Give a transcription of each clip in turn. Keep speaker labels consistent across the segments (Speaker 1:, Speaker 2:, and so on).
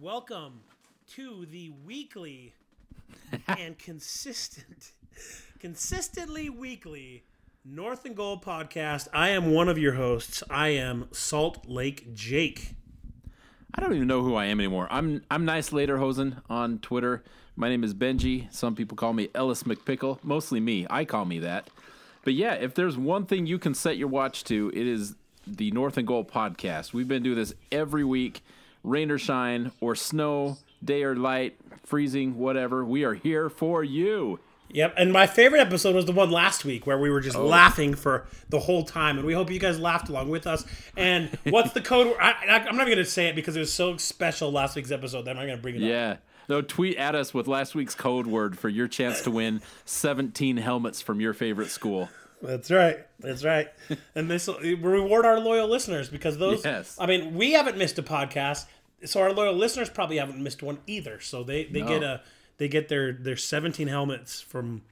Speaker 1: Welcome to the weekly and consistent, consistently weekly North and Gold podcast. I am one of your hosts. I am Salt Lake Jake.
Speaker 2: I don't even know who I am anymore. I'm I'm nice Lederhosen on Twitter. My name is Benji. Some people call me Ellis McPickle. Mostly me. I call me that. But yeah, if there's one thing you can set your watch to, it is the North and Gold podcast. We've been doing this every week, rain or shine or snow, day or light, freezing, whatever. We are here for you.
Speaker 1: Yep, and my favorite episode was the one last week where we were just oh. laughing for the whole time, and we hope you guys laughed along with us. And what's the code? I, I, I'm not going to say it because it was so special last week's episode that I'm not going to bring it up.
Speaker 2: Yeah. No, tweet at us with last week's code word for your chance to win 17 helmets from your favorite school.
Speaker 1: That's right. That's right. and this will reward our loyal listeners because those.
Speaker 2: Yes.
Speaker 1: I mean, we haven't missed a podcast, so our loyal listeners probably haven't missed one either. So they they get a they get their their 17 helmets from,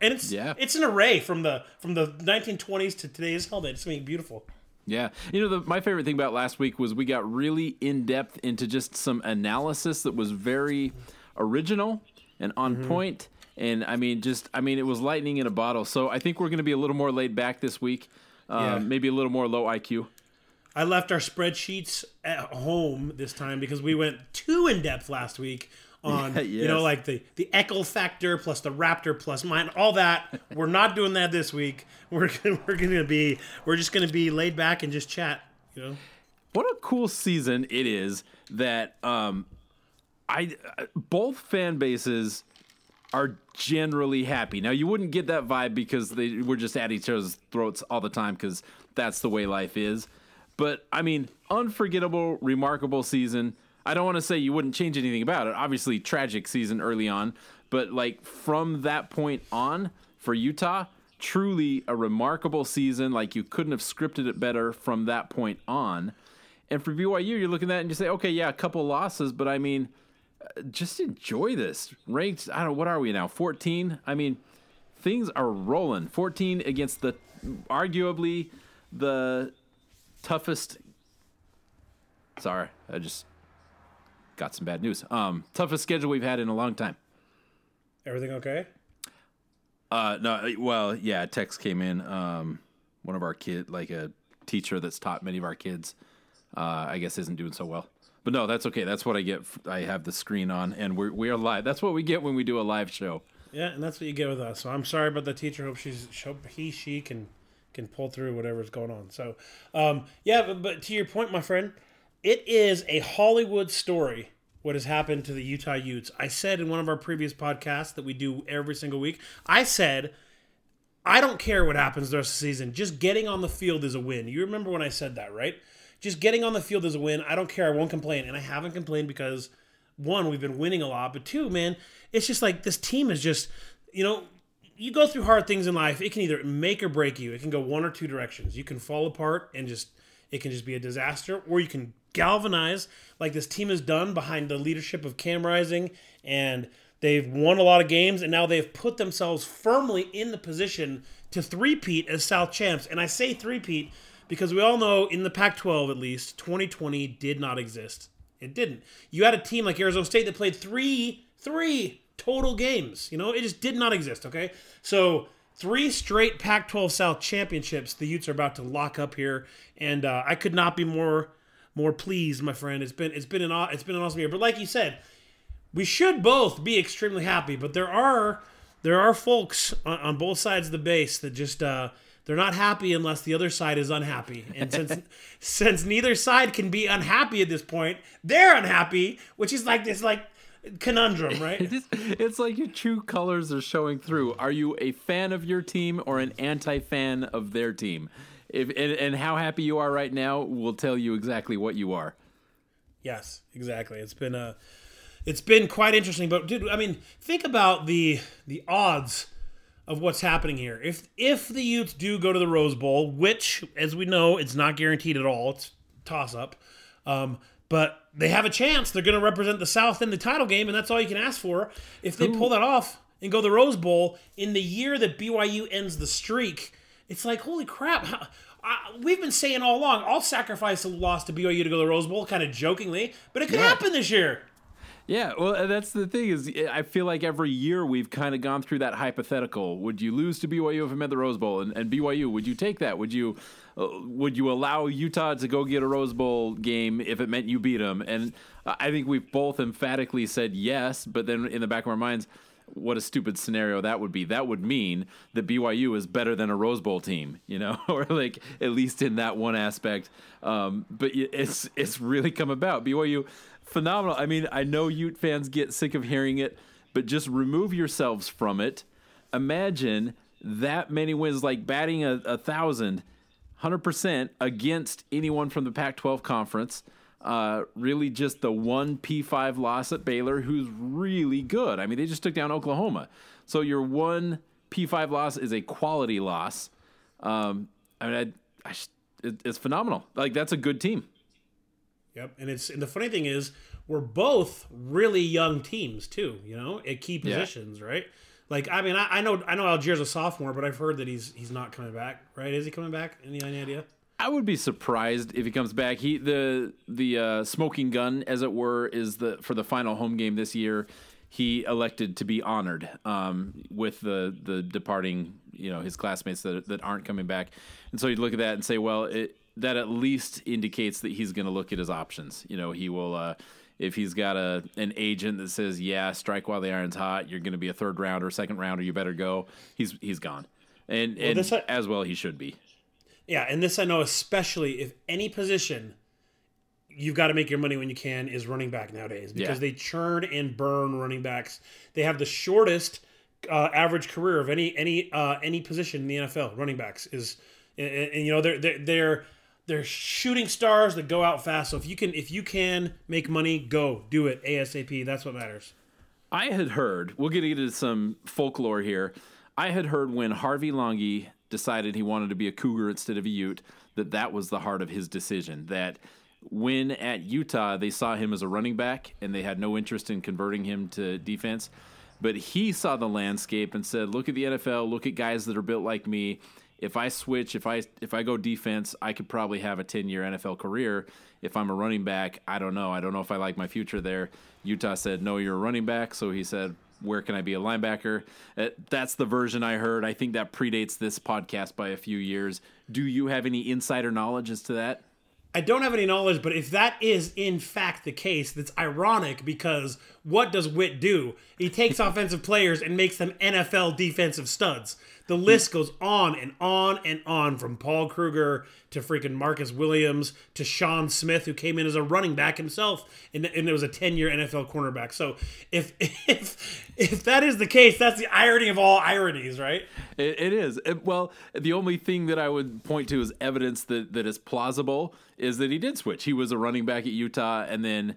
Speaker 1: and it's
Speaker 2: Yeah.
Speaker 1: it's an array from the from the 1920s to today's helmet. It's gonna beautiful.
Speaker 2: Yeah. You know, the, my favorite thing about last week was we got really in depth into just some analysis that was very original and on mm-hmm. point. And I mean, just, I mean, it was lightning in a bottle. So I think we're going to be a little more laid back this week. Um,
Speaker 1: Yeah.
Speaker 2: Maybe a little more low IQ.
Speaker 1: I left our spreadsheets at home this time because we went too in depth last week on
Speaker 2: Yeah,
Speaker 1: you know like the the Echo factor plus the Raptor plus mine all that. We're not doing that this week. We're gonna, we're gonna be we're just gonna be laid back and just chat. You know.
Speaker 2: What a cool season it is that um, I both fan bases are generally happy. Now you wouldn't get that vibe because they were just at each other's throats all the time because that's the way life is. But I mean, unforgettable, remarkable season. I don't want to say you wouldn't change anything about it. Obviously, tragic season early on, but like from that point on for Utah, truly a remarkable season. Like you couldn't have scripted it better from that point on. And for BYU, you're looking at it and you say, okay, yeah, a couple losses, but I mean, just enjoy this. Ranked, I don't know, what are we now? 14? I mean, things are rolling. 14 against the arguably the toughest. Sorry, I just got some bad news. Um, toughest schedule we've had in a long time.
Speaker 1: Everything okay?
Speaker 2: Uh, no, well, yeah, a text came in. Um, one of our kid, like a teacher that's taught many of our kids, uh, I guess isn't doing so well. But no, that's okay. That's what I get. I have the screen on, and we're we are live. That's what we get when we do a live show.
Speaker 1: Yeah, and that's what you get with us. So I'm sorry about the teacher. Hope she's hope he she can can pull through whatever's going on. So, um, yeah, but, but to your point, my friend, it is a Hollywood story. What has happened to the Utah Utes? I said in one of our previous podcasts that we do every single week. I said. I don't care what happens the rest of the season. Just getting on the field is a win. You remember when I said that, right? Just getting on the field is a win. I don't care. I won't complain. And I haven't complained because one, we've been winning a lot, but two, man, it's just like this team is just, you know, you go through hard things in life. It can either make or break you. It can go one or two directions. You can fall apart and just it can just be a disaster, or you can galvanize like this team has done behind the leadership of Cam Rising, and they've won a lot of games, and now they've put themselves firmly in the position to three-peat as South champs. And I say three-peat because we all know in the Pac-12 at least, 2020 did not exist. It didn't. You had a team like Arizona State that played three, three total games. You know, it just did not exist. Okay, so three straight Pac-12 South championships. The Utes are about to lock up here, and uh, I could not be more more pleased, my friend. It's been it's been an it's been an awesome year. But like you said, we should both be extremely happy. But there are there are folks on, on both sides of the base that just uh, they're not happy unless the other side is unhappy. And since since neither side can be unhappy at this point, they're unhappy, which is like this like conundrum, right?
Speaker 2: It's, it's like your true colors are showing through. Are you a fan of your team or an anti-fan of their team? If and, and how happy you are right now will tell you exactly what you are.
Speaker 1: Yes, exactly. It's been a it's been quite interesting, but dude, I mean, think about the the odds of what's happening here. If if the Utes do go to the Rose Bowl, which as we know, it's not guaranteed at all. It's toss up. Um, but they have a chance. They're going to represent the South in the title game, and that's all you can ask for. If they pull that off and go the Rose Bowl in the year that BYU ends the streak, it's like holy crap. How, I, we've been saying all along, I'll sacrifice a loss to BYU to go to the Rose Bowl, kind of jokingly, but it could
Speaker 2: Yeah.
Speaker 1: happen this year.
Speaker 2: Yeah, well, that's the thing is, I feel like every year we've kind of gone through that hypothetical. Would you lose to BYU if it meant the Rose Bowl? And, and BYU, would you take that? Would you, uh, would you allow Utah to go get a Rose Bowl game if it meant you beat them? And I think we've both emphatically said yes, but then in the back of our minds, what a stupid scenario that would be. That would mean that BYU is better than a Rose Bowl team, you know, or like at least in that one aspect. Um, but it's it's really come about. BYU phenomenal. I mean, I know Ute fans get sick of hearing it, but just remove yourselves from it. Imagine that many wins, like batting a, a thousand, 100% against anyone from the Pac 12 conference. Uh, really, just the one P5 loss at Baylor, who's really good. I mean, they just took down Oklahoma. So your one P5 loss is a quality loss. Um, I mean, I, I, it, it's phenomenal. Like, that's a good team.
Speaker 1: Yep, and it's and the funny thing is we're both really young teams too. You know, at key positions, yeah. right? Like, I mean, I, I, know I know Allgeier's a sophomore, but I've heard that he's he's not coming back. Right? Is he coming back? Any, any idea?
Speaker 2: I would be surprised if he comes back. He the the uh, smoking gun, as it were, is the for the final home game this year. He elected to be honored um, with the the departing, you know, his classmates that that aren't coming back, and so you look at that and say, well, it that at least indicates that he's going to look at his options. You know, he will. Uh, if he's got a an agent that says, "Yeah, strike while the iron's hot. You're going to be a third rounder, second rounder. You better go." He's he's gone, and well, and this, as well he should be.
Speaker 1: Yeah, and this I know especially if any position you've got to make your money when you can is running back nowadays because yeah. they churn and burn running backs. They have the shortest uh, average career of any any uh, any position in the NFL. Running backs is, and, and you know they're they're, they're they're shooting stars that go out fast. So if you can if you can make money, go do it ASAP. That's what matters.
Speaker 2: I had heard. We'll get into some folklore here. I had heard when Harvey Langi decided he wanted to be a Cougar instead of a Ute that that was the heart of his decision. That when at Utah they saw him as a running back and they had no interest in converting him to defense, but he saw the landscape and said, "Look at the NFL. Look at guys that are built like me." If I switch, if I if I go defense, I could probably have a 10-year NFL career. If I'm a running back, I don't know. I don't know if I like my future there. Utah said, "No, you're a running back." So he said, "Where can I be a linebacker?" Uh, that's the version I heard. I think that predates this podcast by a few years. Do you have any insider knowledge as to that?
Speaker 1: I don't have any knowledge, but if that is in fact the case, that's ironic because what does Whit do? He takes offensive players and makes them NFL defensive studs. The list goes on and on and on from Paul Kruger to freaking Marcus Williams to Sean Smith, who came in as a running back himself, and, and it was a 10 year NFL cornerback. So if if if that is the case, that's the irony of all ironies, right?
Speaker 2: it, it is. It, well, the only thing that I would point to as evidence that, that is plausible is that he did switch. He was a running back at Utah and then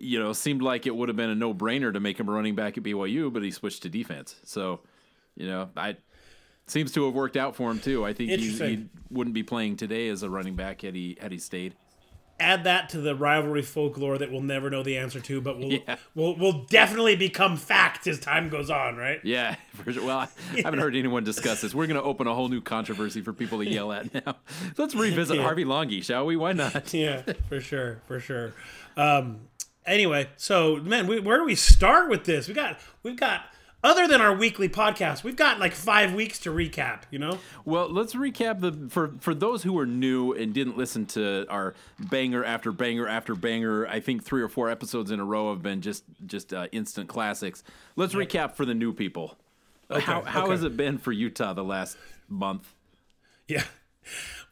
Speaker 2: you know, seemed like it would have been a no brainer to make him a running back at BYU, but he switched to defense. So, you know, I Seems to have worked out for him too. I think he, he, wouldn't be playing today as a running back had he had he stayed.
Speaker 1: Add that to the rivalry folklore that we'll never know the answer to, but will yeah. will will definitely become fact as time goes on, right?
Speaker 2: Yeah, sure. Well, I haven't heard anyone discuss this. We're going to open a whole new controversy for people to yell at now. Let's revisit yeah. Harvey Langi, shall we? Why not?
Speaker 1: yeah, for sure, for sure. Um, anyway, so man, we, where do we start with this? We got we've got other than our weekly podcast, we've got like five weeks to recap. You know.
Speaker 2: Well, let's recap the for for those who are new and didn't listen to our banger after banger after banger. I think three or four episodes in a row have been just just uh, instant classics. Let's recap for the new people. Okay, how how okay. has it been for Utah the last month?
Speaker 1: Yeah.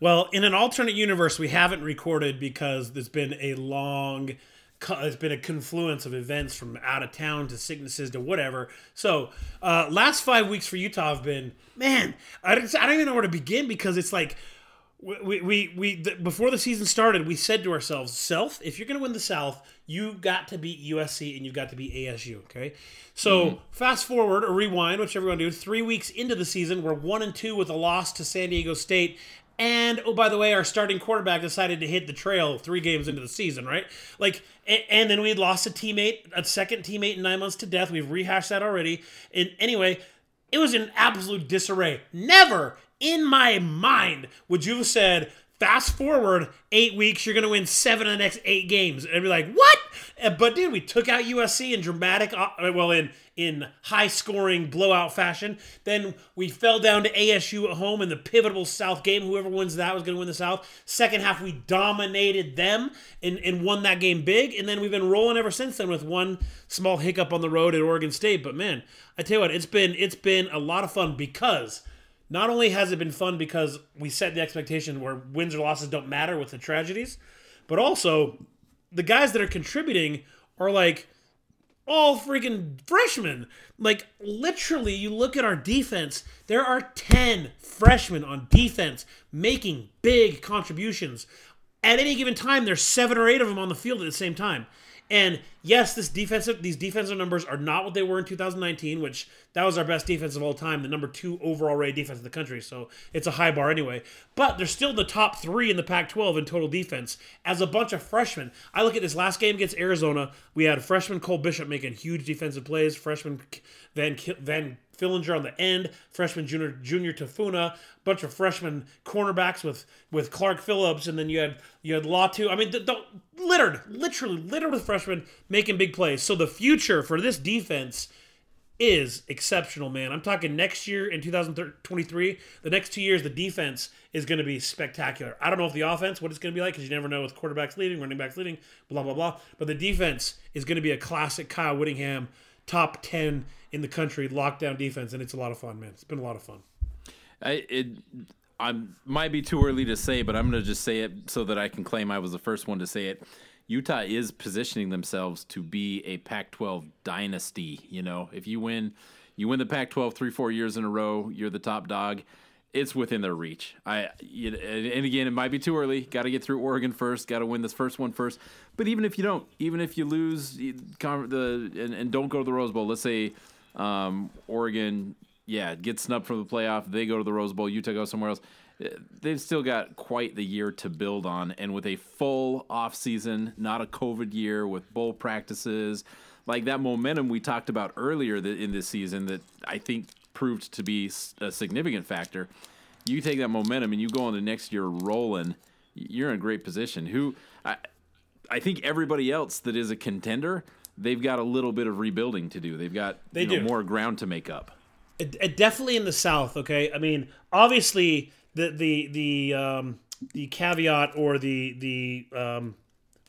Speaker 1: Well, in an alternate universe, we haven't recorded because there's been a long it's been a confluence of events from out of town to sicknesses to whatever. So, uh, last five weeks for Utah have been, man, I don't, I don't even know where to begin because it's like, we, we, we the, before the season started, we said to ourselves, self, if you're going to win the South, you've got to beat USC and you've got to beat ASU. Okay. So mm-hmm. fast forward or rewind, whichever you want to do. Three weeks into the season, we're one and two with a loss to San Diego State and oh, by the way, our starting quarterback decided to hit the trail three games into the season, right? Like, and, then we had lost a teammate, a second teammate in nine months to death. We've rehashed that already. And anyway, it was an absolute disarray. Never in my mind would you have said Fast forward eight weeks, you're going to win seven of the next eight games, and be like, "What?" But dude, we took out USC in dramatic, uh, well, in in high scoring blowout fashion. Then we fell down to ASU at home in the pivotal South game. Whoever wins that was going to win the South. Second half, we dominated them and, and won that game big. And then we've been rolling ever since then with one small hiccup on the road at Oregon State. But man, I tell you what, it's been it's been a lot of fun because not only has it been fun because we set the expectation where wins or losses don't matter with the tragedies, but also the guys that are contributing are like all freaking freshmen. Like literally, you look at our defense, there are 10 freshmen on defense making big contributions. At any given time, there's seven or eight of them on the field at the same time. And yes, this defensive these defensive numbers are not what they were in 2019, which that was our best defense of all time, the number two overall rated defense in the country. So it's a high bar anyway. But they're still the top three in the Pac-12 in total defense as a bunch of freshmen. I look at this last game against Arizona. We had freshman Cole Bishop making huge defensive plays. Freshman Van Van Fillinger on the end, freshman junior junior Tafuna, bunch of freshman cornerbacks with with Clark Phillips, and then you had you had Latu. I mean, littered, literally littered with freshmen making big plays. So the future for this defense is exceptional, man. I'm talking next year in 2023, the next two years, the defense is going to be spectacular. I don't know if the offense, what it's going to be like, because you never know with quarterbacks leading, running backs leading, blah, blah, blah. But the defense is going to be a classic Kyle Whittingham top 10 in the country lockdown defense, and it's a lot of fun, man. It's been a lot of fun.
Speaker 2: I, it I might be too early to say, but I'm going to just say it so that I can claim I was the first one to say it. Utah is positioning themselves to be a Pac-12 dynasty. You know, if you win, you win the Pac-12 three, four years in a row, you're the top dog. It's within their reach. I you, and again, it might be too early. Got to get through Oregon first. Got to win this first one first. But even if you don't, even if you lose the and, and don't go to the Rose Bowl, let's say um, Oregon, yeah, gets snubbed from the playoff. They go to the Rose Bowl. Utah goes somewhere else. They've still got quite the year to build on, and with a full off season, not a COVID year, with bowl practices, like that momentum we talked about earlier in this season, that I think proved to be a significant factor. You take that momentum and you go on into next year rolling. You're in a great position. Who I, I think everybody else that is a contender, they've got a little bit of rebuilding to do. They've got they you know, do. more ground to make up.
Speaker 1: It, it definitely in the South. Okay, I mean, obviously the the the um, the caveat or the the um,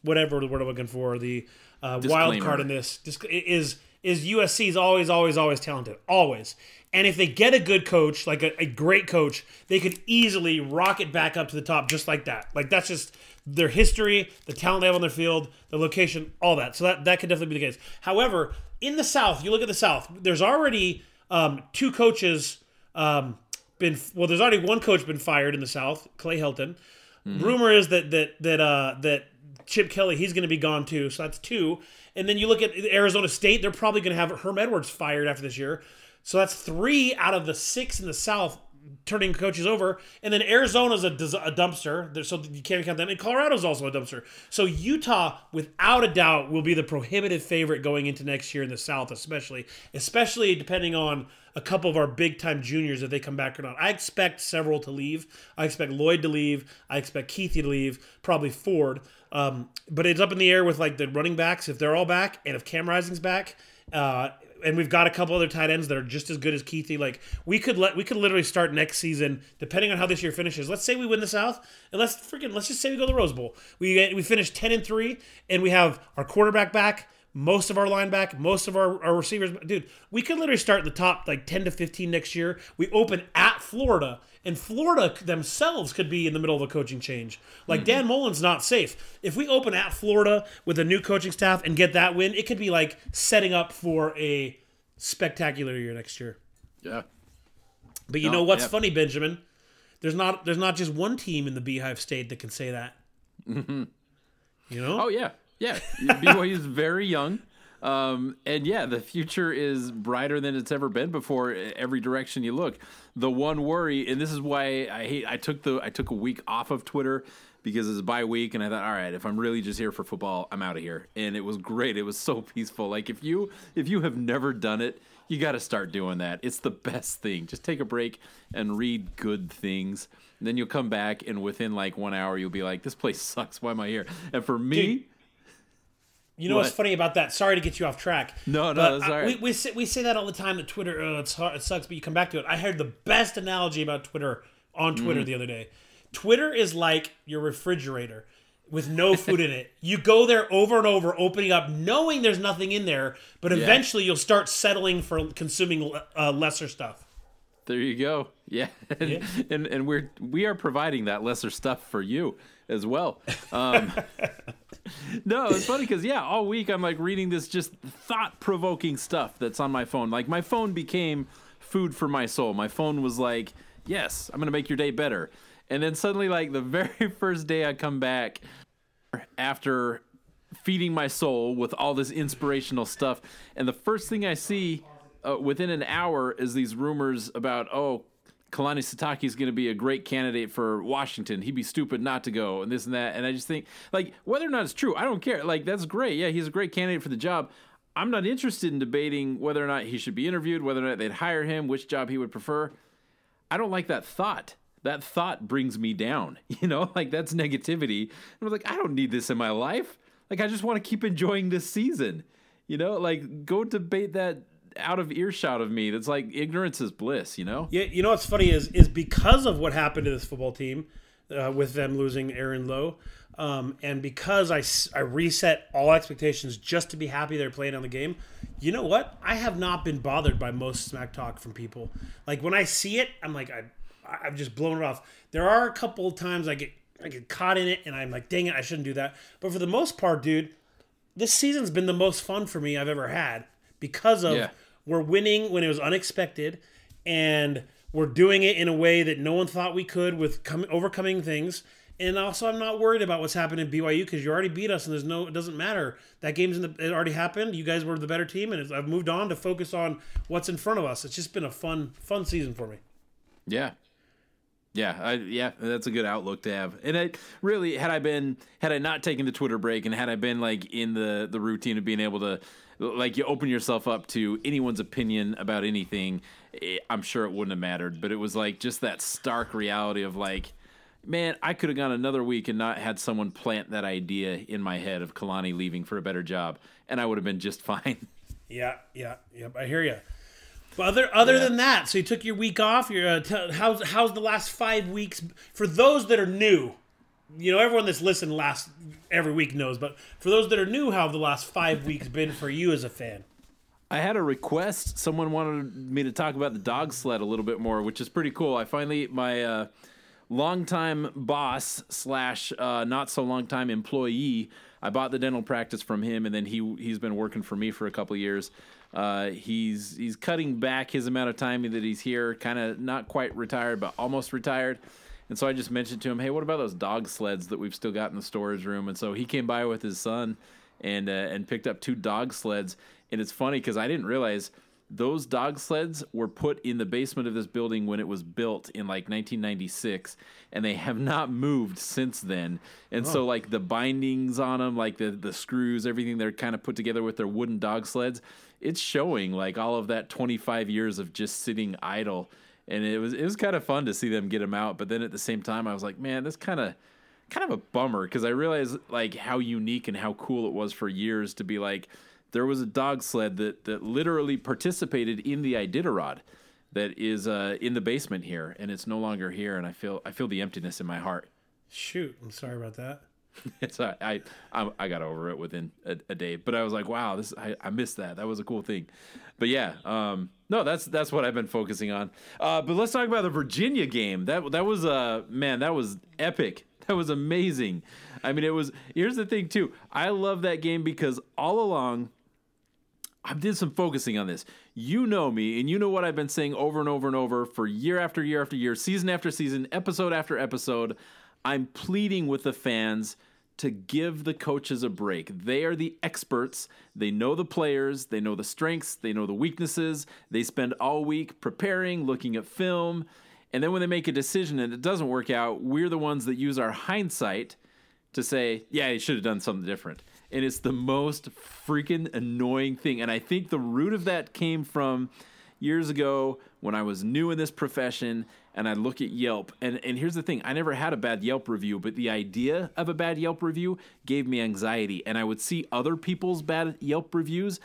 Speaker 1: whatever the word I'm looking for the uh, wild card in this is is USC is always always always talented always. And if they get a good coach, like a, a, great coach, they could easily rocket back up to the top just like that. Like that's just their history, the talent they have on their field, the location, all that. So that, that could definitely be the case. However, in the South, you look at the South, there's already um, two coaches um, been well, there's already one coach been fired in the South, Clay Helton. Mm-hmm. Rumor is that that that uh, that Chip Kelly he's going to be gone too, so that's two. And then you look at Arizona State, they're probably going to have Herm Edwards fired after this year. So that's three out of the six in the South turning coaches over. And then Arizona's a, a dumpster, so you can't count them. And Colorado's also a dumpster. So Utah, without a doubt, will be the prohibitive favorite going into next year in the South, especially, especially depending on a couple of our big time juniors if they come back or not. I expect several to leave. I expect Lloyd to leave. I expect Kuithe to leave. Probably Ford. Um, but it's up in the air with like the running backs if they're all back and if Cam Rising's back. Uh, and we've got a couple other tight ends that are just as good as Kuithe. Like we could let we could literally start next season, depending on how this year finishes. Let's say we win the South, and let's freaking let's just say we go to the Rose Bowl. We we finish ten and three, and we have our quarterback back, most of our lineback, most of our, our receivers. Dude, we could literally start in the top like ten to fifteen next year. We open at Florida and Florida themselves could be in the middle of a coaching change. Like mm-hmm. Dan Mullen's not safe. If we open at Florida with a new coaching staff and get that win, it could be like setting up for a spectacular year next year.
Speaker 2: Yeah.
Speaker 1: But you no, know what's yeah. funny, Benjamin? There's not there's not just one team in the Beehive State that can say that.
Speaker 2: Mm-hmm.
Speaker 1: You know?
Speaker 2: Oh yeah, yeah. BYU is very young. Um, and yeah, the future is brighter than it's ever been before. Every direction you look, the one worry, and this is why I hate. I took the I took a week off of Twitter because it's a bye week, and I thought, all right, if I'm really just here for football, I'm out of here. And it was great. It was so peaceful. Like if you if you have never done it, you got to start doing that. It's the best thing. Just take a break and read good things. And then you'll come back, and within like one hour, you'll be like, "This place sucks. Why am I here?" And for me,
Speaker 1: Dude, you know
Speaker 2: What?
Speaker 1: what's funny about that? Sorry to get you off track.
Speaker 2: No, no,
Speaker 1: I- we, we, say, we say that all the time that Twitter, uh, it's hard, it sucks, but you come back to it. I heard the best analogy about Twitter on Twitter
Speaker 2: Mm.
Speaker 1: the other day. Twitter is like your refrigerator with no food in it. You go there over and over, opening up, knowing there's nothing in there, but eventually you'll start settling for consuming uh, lesser stuff.
Speaker 2: There you go. Yeah. And, and and we're we are providing that lesser stuff for you as well. Um, no, it's funny because yeah, all week I'm like reading this just thought provoking stuff that's on my phone. Like my phone became food for my soul. My phone was like, yes, I'm gonna make your day better. And then suddenly, like the very first day I come back after feeding my soul with all this inspirational stuff. And the first thing I see uh, within an hour is these rumors about, oh, Kalani Sitake is going to be a great candidate for Washington. He'd be stupid not to go, and this and that. And I just think, like, whether or not it's true, I don't care. Like, that's great. Yeah, he's a great candidate for the job. I'm not interested in debating whether or not he should be interviewed, whether or not they'd hire him, which job he would prefer. I don't like that thought. That thought brings me down. You know, like that's negativity. And I was like, I don't need this in my life. Like, I just want to keep enjoying this season. You know, like go debate that out of earshot of me. That's like ignorance is bliss. You know.
Speaker 1: Yeah, you know what's funny is is because of what happened to this football team uh, with them losing Aaron Lowe, um, and because I I reset all expectations just to be happy they're playing on the game. You know what? I have not been bothered by most smack talk from people. Like when I see it, I'm like I I'm just blown it off. There are a couple of times I get I get caught in it, and I'm like, dang it, I shouldn't do that. But for the most part, dude, this season's been the most fun for me I've ever had because of
Speaker 2: Yeah.
Speaker 1: We're winning when it was unexpected and we're doing it in a way that no one thought we could with com- overcoming things. And also, I'm not worried about what's happening at BYU because you already beat us, and there's no. It doesn't matter. That game's in the. It already happened. You guys were the better team, and I've moved on to focus on what's in front of us. It's just been a fun, fun season for me.
Speaker 2: Yeah. Yeah, I, yeah, that's a good outlook to have. And I really had I been had I not taken the Twitter break and had I been like in the the routine of being able to like you open yourself up to anyone's opinion about anything, eh, I'm sure it wouldn't have mattered. But it was like just that stark reality of like, man, I could have gone another week and not had someone plant that idea in my head of Kalani leaving for a better job, and I would have been just fine.
Speaker 1: Yeah, yeah, yep. I hear you. But other other than that, so you took your week off. Your uh, t- how's how's the last five weeks for those that are new? You know, everyone that's listened last every week knows, but for those that are new, how have the last five weeks been for you as a fan?
Speaker 2: I had a request. Someone wanted me to talk about the dog sled a little bit more, which is pretty cool. I finally my uh, longtime boss slash uh, not so long time employee. I bought the dental practice from him, and then he he's been working for me for a couple of years. Uh, he's he's cutting back his amount of time that he's here, kind of not quite retired, but almost retired. And so I just mentioned to him, "Hey, what about those dog sleds that we've still got in the storage room?" And so he came by with his son and uh, and picked up two dog sleds. And it's funny because I didn't realize those dog sleds were put in the basement of this building when it was built in like 1996 and they have not moved since then and so like the bindings on them like the the screws everything they're kind of put together with their wooden dog sleds it's showing like all of that 25 years of just sitting idle and it was it was kind of fun to see them get them out but then at the same time I was like man this kind of kind of a bummer because I realized like how unique and how cool it was for years to be like there was a dog sled that that literally participated in the Iditarod that is uh, in the basement here and it's no longer here and I feel I feel the emptiness in my heart.
Speaker 1: Shoot, I'm sorry about that.
Speaker 2: Uh, I I I got over it within a, a day, but I was like, wow, this I, I missed that. That was a cool thing. But yeah, um, no, that's that's what I've been focusing on. Uh, but let's talk about the Virginia game. That that was uh man, that was epic. That was amazing. I mean, it was. Here's the thing too. I love that game because all along. I did some focusing on this. You know me, and you know what I've been saying over and over and over for year after year after year, season after season, episode after episode. I'm pleading with the fans to give the coaches a break. They are the experts. They know the players, they know the strengths, they know the weaknesses. They spend all week preparing, looking at film, And then when they make a decision and it doesn't work out, we're the ones that use our hindsight to say, yeah, you should have done something different. And it's the most freaking annoying thing. And I think the root of that came from years ago when I was new in this profession and I look at Yelp. And, and here's the thing I never had a bad Yelp review, but the idea of a bad Yelp review gave me anxiety. And I would see other people's bad Yelp reviews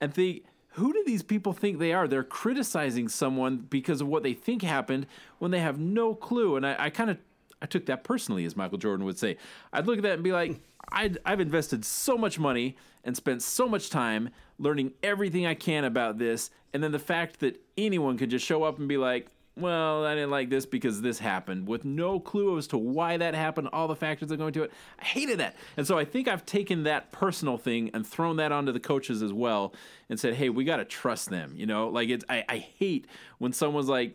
Speaker 2: and think, who do these people think they are? They're criticizing someone because of what they think happened when they have no clue. And I, I kind of I took that personally, as Michael Jordan would say. I'd look at that and be like, i have invested so much money and spent so much time learning everything I can about this. And then the fact that anyone could just show up and be like, well, I didn't like this because this happened, with no clue as to why that happened, all the factors that go into it. I hated that. And so I think I've taken that personal thing and thrown that onto the coaches as well and said, hey, we got to trust them. You know, like it's, I, I hate when someone's like,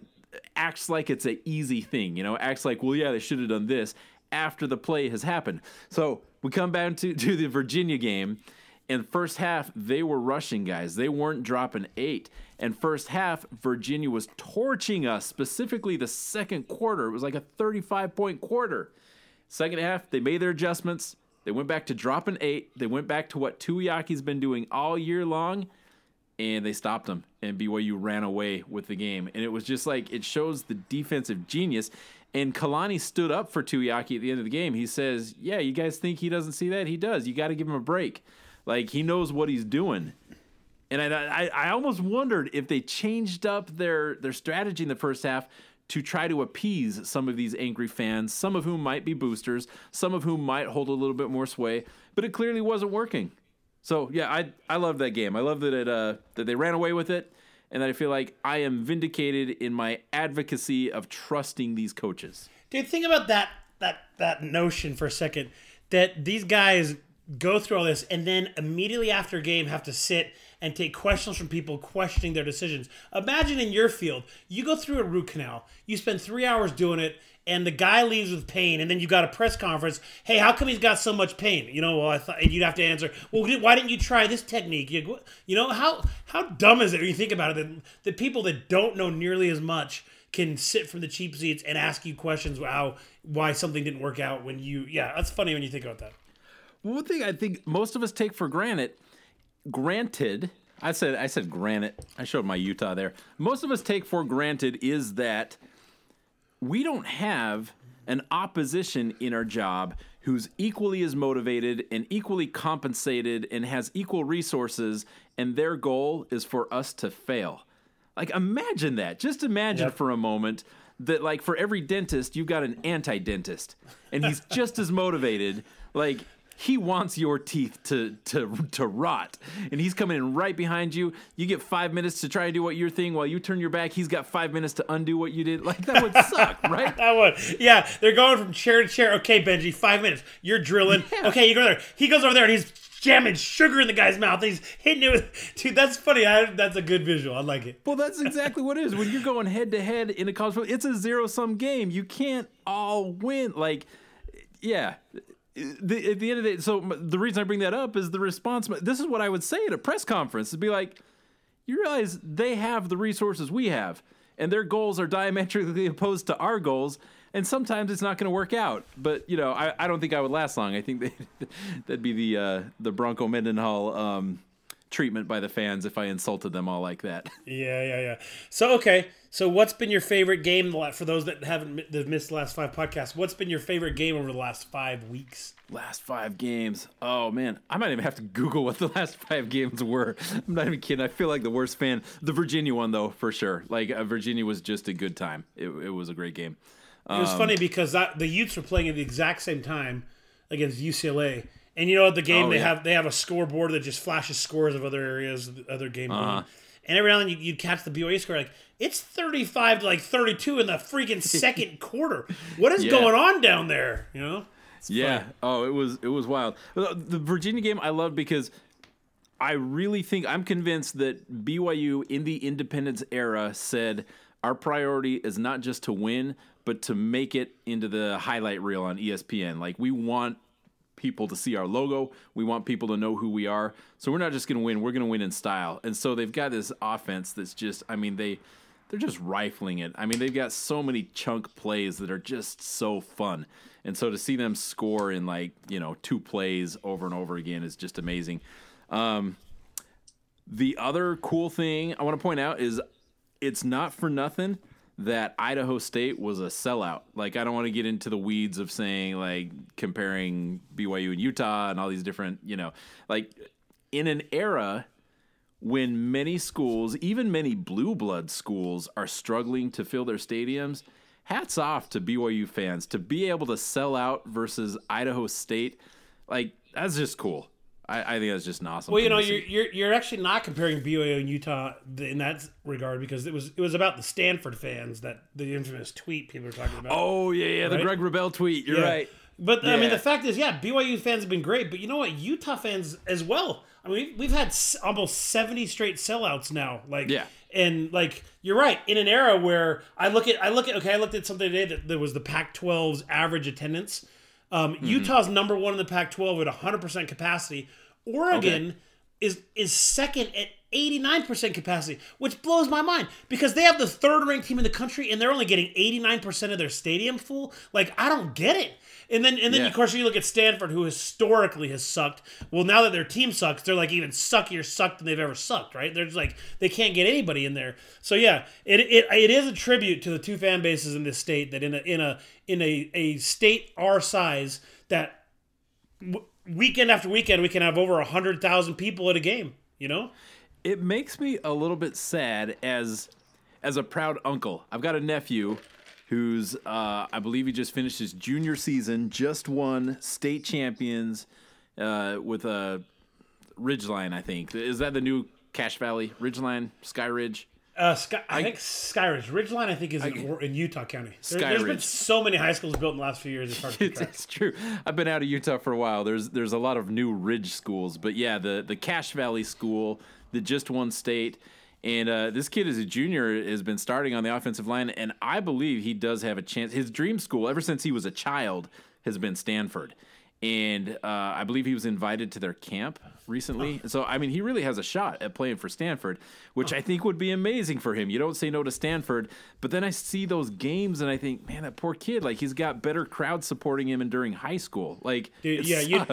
Speaker 2: acts like it's an easy thing, you know, acts like, well, yeah, they should have done this after the play has happened. So we come back to, to the Virginia game. In first half, they were rushing guys. They weren't dropping eight. And first half, Virginia was torching us, specifically the second quarter. It was like a 35 point quarter. Second half, they made their adjustments. They went back to dropping eight. They went back to what Tuiaki's been doing all year long and they stopped him, and BYU ran away with the game. And it was just like it shows the defensive genius. And Kalani stood up for Tuiaki at the end of the game. He says, "Yeah, you guys think he doesn't see that? He does. You got to give him a break. Like he knows what he's doing." And I, I, I almost wondered if they changed up their their strategy in the first half to try to appease some of these angry fans, some of whom might be boosters, some of whom might hold a little bit more sway, but it clearly wasn't working. So yeah, I I love that game. I love that it uh, that they ran away with it, and that I feel like I am vindicated in my advocacy of trusting these coaches.
Speaker 1: Dude, think about that that that notion for a second. That these guys go through all this and then immediately after game have to sit and take questions from people questioning their decisions. Imagine in your field, you go through a root canal, you spend three hours doing it, and the guy leaves with pain, and then you got a press conference. Hey, how come he's got so much pain? You know, well, I thought you'd have to answer. Well, why didn't you try this technique? You, you know how how dumb is it when you think about it? That the people that don't know nearly as much can sit from the cheap seats and ask you questions. Wow, why something didn't work out when you? Yeah, that's funny when you think about that.
Speaker 2: One thing I think most of us take for granted, granted, I said I said granite. I showed my Utah there. Most of us take for granted is that we don't have an opposition in our job who's equally as motivated and equally compensated and has equal resources, and their goal is for us to fail. Like, imagine that. Just imagine yep. for a moment that, like, for every dentist, you've got an anti dentist, and he's just as motivated. Like, he wants your teeth to to to rot. And he's coming in right behind you. You get five minutes to try and do what you're thinking. While you turn your back he's got five minutes to undo what you did. Like that would suck right?
Speaker 1: That would. Yeah they're going from chair to chair. Okay benji five minutes. You're drilling. Yeah. okay you go there. He goes over there and he's jamming sugar in the guy's mouth. He's hitting it with dude that's funny. I, that's a good visual. I like it.
Speaker 2: Well that's exactly what it is. When you're going head to head in a college it's a zero sum game. You can't all win. Like yeah the, at the end of the day, so the reason I bring that up is the response. This is what I would say at a press conference: to be like, you realize they have the resources we have, and their goals are diametrically opposed to our goals, and sometimes it's not going to work out. But you know, I, I don't think I would last long. I think they, that'd be the uh, the Bronco Mendenhall um, treatment by the fans if I insulted them all like that.
Speaker 1: Yeah, yeah, yeah. So okay, so what's been your favorite game for those that haven't that missed the last five podcasts? What's been your favorite game over the last five weeks?
Speaker 2: Last five games. Oh man, I might even have to Google what the last five games were. I'm not even kidding. I feel like the worst fan. The Virginia one though, for sure. Like uh, Virginia was just a good time. It, it was a great game.
Speaker 1: Um, it was funny because that, the Utes were playing at the exact same time against UCLA and you know at the game oh, they yeah. have they have a scoreboard that just flashes scores of other areas, other game. Uh-huh. And every now and then you, would catch the BYU score like it's thirty five to like thirty two in the freaking second quarter. What is yeah. going on down there? You know?
Speaker 2: It's yeah. Funny. Oh, it was it was wild. The Virginia game I loved because I really think I'm convinced that BYU in the independence era said our priority is not just to win, but to make it into the highlight reel on ESPN. Like we want people to see our logo. We want people to know who we are. So we're not just going to win, we're going to win in style. And so they've got this offense that's just, I mean, they they're just rifling it. I mean, they've got so many chunk plays that are just so fun. And so to see them score in like, you know, two plays over and over again is just amazing. Um, the other cool thing I want to point out is it's not for nothing that Idaho State was a sellout. Like I don't want to get into the weeds of saying like comparing BYU and Utah and all these different, you know, like in an era when many schools, even many blue blood schools are struggling to fill their stadiums, hats off to BYU fans to be able to sell out versus Idaho State. Like that's just cool. I, I think that's just an awesome.
Speaker 1: Well, you know, you're, you're you're actually not comparing BYU and Utah in that regard because it was it was about the Stanford fans that the infamous tweet people were talking about.
Speaker 2: Oh yeah, yeah, the
Speaker 1: Right?
Speaker 2: Greg Wrubell tweet. You're
Speaker 1: Yeah.
Speaker 2: right.
Speaker 1: But I mean, the fact is, yeah, BYU fans have been great, but you know what? Utah fans as well. I mean, we've, we've had almost seventy straight sellouts now. Like,
Speaker 2: Yeah.
Speaker 1: and like you're right in an era where I look at I look at okay, I looked at something today that, there was the Pac-12's average attendance. Um,
Speaker 2: Mm-hmm.
Speaker 1: Utah's number one in the Pac-12 at 100 percent capacity. Oregon is is second at 89% capacity, which blows my mind because they have the third ranked team in the country and they're only getting 89% of their stadium full. Like I don't get it. And then and then
Speaker 2: Yeah.
Speaker 1: of course you look at Stanford who historically has sucked. Well, now that their team sucks, they're like even suckier sucked than they've ever sucked, right? They're just like they can't get anybody in there. So yeah, it, it, it is a tribute to the two fan bases in this state that in a in a in a, a state our size that w- weekend after weekend we can have over a hundred thousand people at a game. You know?
Speaker 2: It makes me a little bit sad as as a proud uncle. I've got a nephew who's uh, I believe he just finished his junior season, just won state champions uh, with a Ridgeline. I think is that the new Cache Valley Ridgeline Sky Ridge.
Speaker 1: Uh, Sky, I, think Skyridge Ridgeline. I think is in, Or- in Utah County. There, there's been so many high schools built in the last few years. It's hard to keep
Speaker 2: It's,
Speaker 1: track.
Speaker 2: it's true. I've been out of Utah for a while. There's there's a lot of new ridge schools, but yeah, the the Cache Valley school that just one state, and uh, this kid is a junior has been starting on the offensive line, and I believe he does have a chance. His dream school, ever since he was a child, has been Stanford, and uh, I believe he was invited to their camp recently. So I mean, he really has a shot at playing for Stanford, which I think would be amazing for him. You don't say no to Stanford, but then I see those games and I think, man, that poor kid. Like he's got better crowd supporting him and during high school. Like
Speaker 1: Dude,
Speaker 2: it
Speaker 1: yeah, you-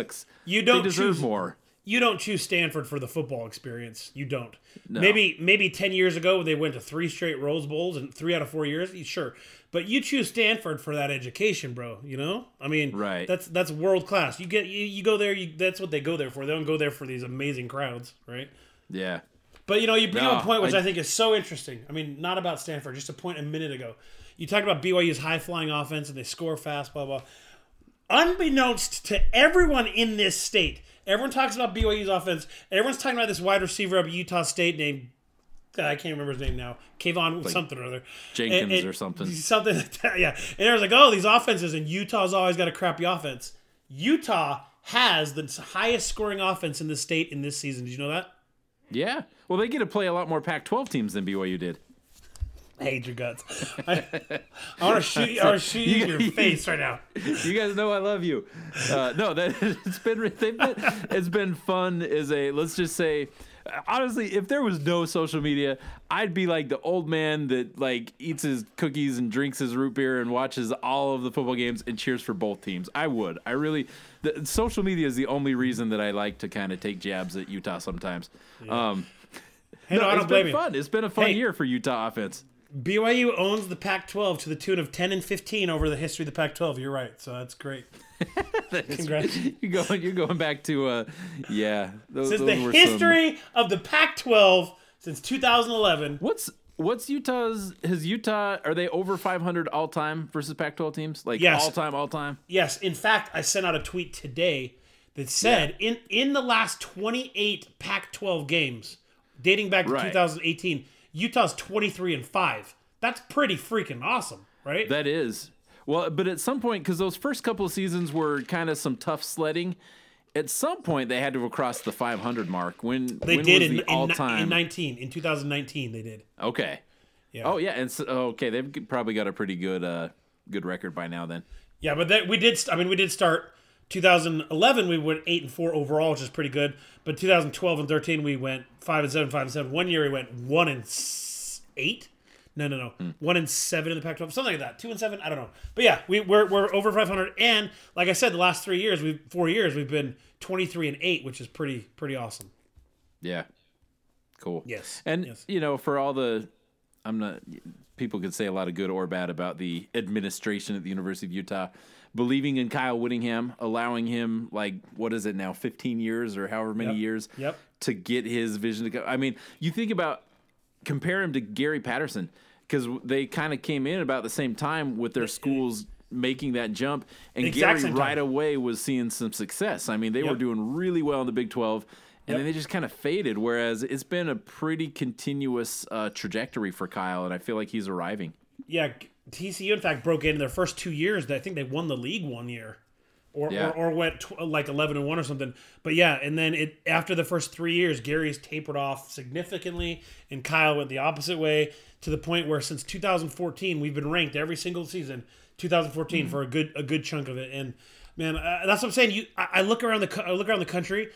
Speaker 1: you don't
Speaker 2: They deserve
Speaker 1: choose-
Speaker 2: more.
Speaker 1: You don't choose Stanford for the football experience. You don't. Maybe maybe ten years ago when they went to three straight Rose Bowls and three out of four years. Sure, but you choose Stanford for that education, bro. You know, I mean,
Speaker 2: Right.
Speaker 1: That's that's world class. You get you, you go there. You, that's what they go there for. They don't go there for these amazing crowds, right?
Speaker 2: Yeah.
Speaker 1: But you know, you bring
Speaker 2: No,
Speaker 1: up a point which I,
Speaker 2: I-
Speaker 1: think is so interesting. I mean, not about Stanford, just a point a minute ago. You talked about BYU's high flying offense and they score fast, blah blah. Unbeknownst to everyone in this state, everyone talks about BYU's offense. Everyone's talking about this wide receiver up at Utah State named uh, I can't remember his name now. Kayvon something or other.
Speaker 2: Jenkins
Speaker 1: And- and-
Speaker 2: or something.
Speaker 1: Something like that, yeah. And everyone's like, oh, these offenses, and Utah's always got a crappy offense. Utah has the highest scoring offense in the state in this season. Did you know that?
Speaker 2: Yeah. Well, they get to play a lot more Pac-12 teams than BYU did.
Speaker 1: I hate your guts. I, I want to shoot. I shoot you in your face right now.
Speaker 2: you guys know I love you. Uh, no, that it's been, been it's been fun Is a let's just say honestly, if there was no social media, I'd be like the old man that like eats his cookies and drinks his root beer and watches all of the football games and cheers for both teams. I would. I really the, social media is the only reason that I like to kind of take jabs at Utah sometimes. Um
Speaker 1: Hey, no, I don't blame
Speaker 2: been
Speaker 1: you.
Speaker 2: fun. It's been a fun
Speaker 1: Hey.
Speaker 2: year for Utah offense.
Speaker 1: BYU owns the Pac-12 to the tune of 10 and 15 over the history of the Pac-12. You're right, so that's great. Congrats.
Speaker 2: You're going you're going back to uh yeah. Those,
Speaker 1: Since
Speaker 2: those
Speaker 1: the
Speaker 2: were some-
Speaker 1: history of the Pac-12 since 2011.
Speaker 2: What's what's Utah's has Utah are they over 500 all time versus Pac-12 teams like
Speaker 1: Yes.
Speaker 2: all time all time?
Speaker 1: Yes, in fact, I sent out a tweet today that said in in the last 28 Pac-12 games dating back to
Speaker 2: Right.
Speaker 1: 2018, Utah's 23 and 5. That's pretty freaking awesome, right?
Speaker 2: That is. Well, but at some point cuz those first couple of seasons were kind of some tough sledding. At some point they had to cross the 500 mark. When
Speaker 1: they
Speaker 2: when
Speaker 1: did
Speaker 2: was
Speaker 1: in,
Speaker 2: the all time
Speaker 1: in 19 in 2019 they did.
Speaker 2: Okay.
Speaker 1: Yeah.
Speaker 2: Oh yeah, and so, okay, they've probably got a pretty good uh good record by now then.
Speaker 1: Yeah, but that we did. st- I mean, we did start 2011. We went eight and four overall, which is pretty good. But 2012 and 13, we went five and seven, five and seven. One year we went one and eight. No, no, no. Hmm. One and seven in the Pac-12, something like that. Two and seven, I don't know. But yeah, we, we're we're over 500, and like I said, the last three years, we've four years, we've been 23 and eight, which is pretty pretty awesome.
Speaker 2: Yeah. Cool.
Speaker 1: Yes,
Speaker 2: And
Speaker 1: yes.
Speaker 2: you know, for all the I'm not people could say a lot of good or bad about the administration at the University of Utah. Believing in Kyle Whittingham, allowing him like what is it now, 15 years or however many
Speaker 1: Yep.
Speaker 2: years
Speaker 1: Yep.
Speaker 2: to get his vision to go. I mean, you think about compare him to Gary Patterson because they kind of came in about the same time with their schools making that jump, and
Speaker 1: Exact
Speaker 2: Gary right away was seeing some success. I mean, they were doing really well in the Big Twelve. And then they just kind of faded. Whereas it's been a pretty continuous uh, trajectory for Kyle, and I feel like he's arriving.
Speaker 1: Yeah, TCU in fact broke in their first two years. I think they won the league one year, or
Speaker 2: Yeah.
Speaker 1: or, or went tw- like eleven and one or something. But yeah, and then it after the first three years, Gary's tapered off significantly, and Kyle went the opposite way to the point where since 2014 we've been ranked every single season. 2014 for a good a good chunk of it, and man, uh, that's what I'm saying. You, I, I look around the I look around the country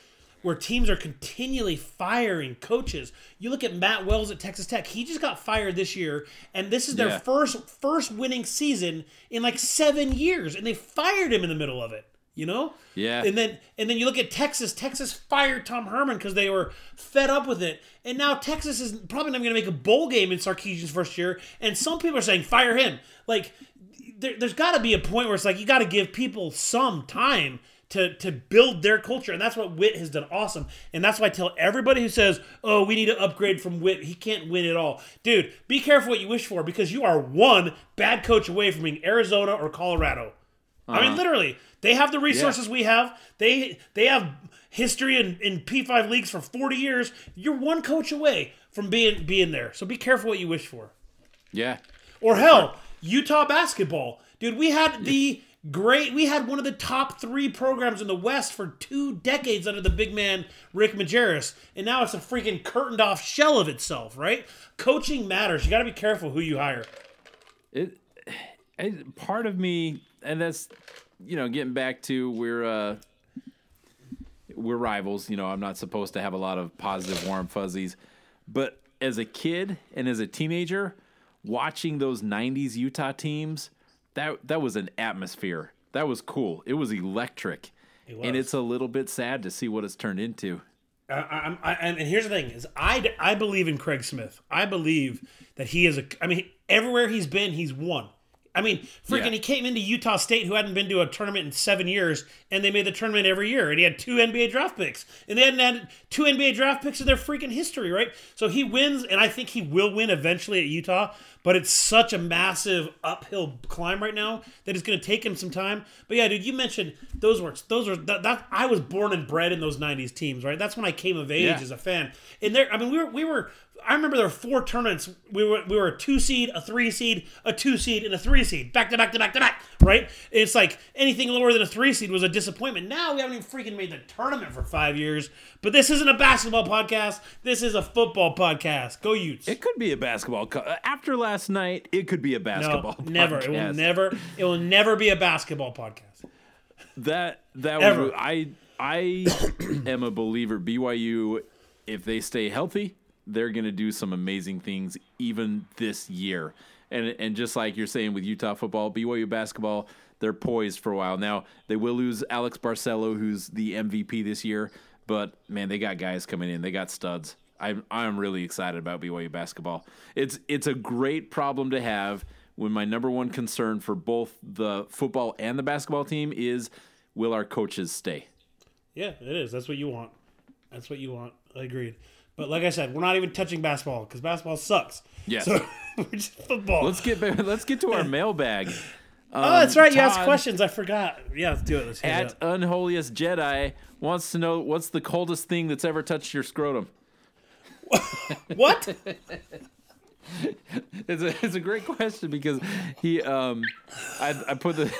Speaker 1: where teams are continually firing coaches. You look at Matt Wells at Texas Tech; he just got fired this year, and this is their
Speaker 2: Yeah.
Speaker 1: first first winning season in like seven years, and they fired him in the middle of it. You know?
Speaker 2: Yeah.
Speaker 1: And then and then you look at Texas. Texas fired Tom Herman because they were fed up with it, and now Texas is probably not going to make a bowl game in Sarkisian's first year. And some people are saying fire him. Like there, there's got to be a point where it's like you got to give people some time to to build their culture, and that's what Whit has done awesome. And that's why I tell everybody who says, "Oh, we need to upgrade from Whit. He can't win at all." Dude, be careful what you wish for because you are one bad coach away from being Arizona or Colorado. I mean, uh-huh. literally, they have the resources we have. They they have history in, in P5 leagues for 40 years. You're one coach away from being being there. So be careful what you wish for.
Speaker 2: Yeah.
Speaker 1: Or hell, Utah basketball. Dude, we had the great we had one of the top 3 programs in the West for 2 decades under the big man Rick Majerus, and now it's a freaking curtained off shell of itself, right? Coaching matters. You got to be careful who you hire.
Speaker 2: It, it part of me, and that's you know getting back to we're uh, we're rivals. You know, I'm not supposed to have a lot of positive warm fuzzies, but as a kid and as a teenager, watching those '90s Utah teams, that that was an atmosphere. That was cool. It was electric, and
Speaker 1: was.
Speaker 2: it's a little bit sad to see what it's turned into.
Speaker 1: I, I, I, and and here's the thing: is I, I believe in Craig Smith. I believe that he is a. I mean, everywhere he's been, he's won. I mean, freaking,
Speaker 2: Yeah.
Speaker 1: he came into Utah State, who hadn't been to a tournament in seven years, and they made the tournament every year, and he had two NBA draft picks, and they hadn't had two NBA draft picks in their freaking history, right? So he wins, and I think he will win eventually at Utah. But it's such a massive uphill climb right now that it's going to take him some time. But yeah, dude, you mentioned those words. Those are that, that. I was born and bred in those '90s teams, right? That's when I came of age
Speaker 2: Yeah.
Speaker 1: as a fan. And there, I mean, we were we were. I remember there were four tournaments. We were we were a two seed, a three seed, a two seed, and a three seed, back to back to back to back. Right? It's like anything lower than a three seed was a disappointment. Now we haven't even freaking made the tournament for five years. But this isn't a basketball podcast. This is a football podcast. Go Utes.
Speaker 2: It could be a basketball. Co- uh, after last night, it could be a
Speaker 1: no,
Speaker 2: basketball.
Speaker 1: never. It will
Speaker 2: podcast.
Speaker 1: never. It will never be a basketball podcast.
Speaker 2: That that
Speaker 1: Ever.
Speaker 2: was I I am a believer. BYU, if they stay healthy, they're gonna do some amazing things even this year. And and just like you're saying with Utah football, BYU basketball, they're poised for a while. Now they will lose Alex Barcelo, who's the MVP this year, but man, they got guys coming in. They got studs. I'm I'm really excited about BYU basketball. It's it's a great problem to have when my number one concern for both the football and the basketball team is will our coaches stay?
Speaker 1: Yeah, it is. That's what you want. That's what you want. I agreed. But like I said, we're not even touching basketball because basketball sucks.
Speaker 2: Yes.
Speaker 1: So we're just football.
Speaker 2: Let's get back- let's get to our mailbag.
Speaker 1: oh, that's right. You asked
Speaker 2: um,
Speaker 1: questions. I forgot. Yeah, let's do it. Let's hit it
Speaker 2: At unholiest Jedi wants to know what's the coldest thing that's ever touched your scrotum.
Speaker 1: What?
Speaker 2: It's a it's a great question because he um I I put the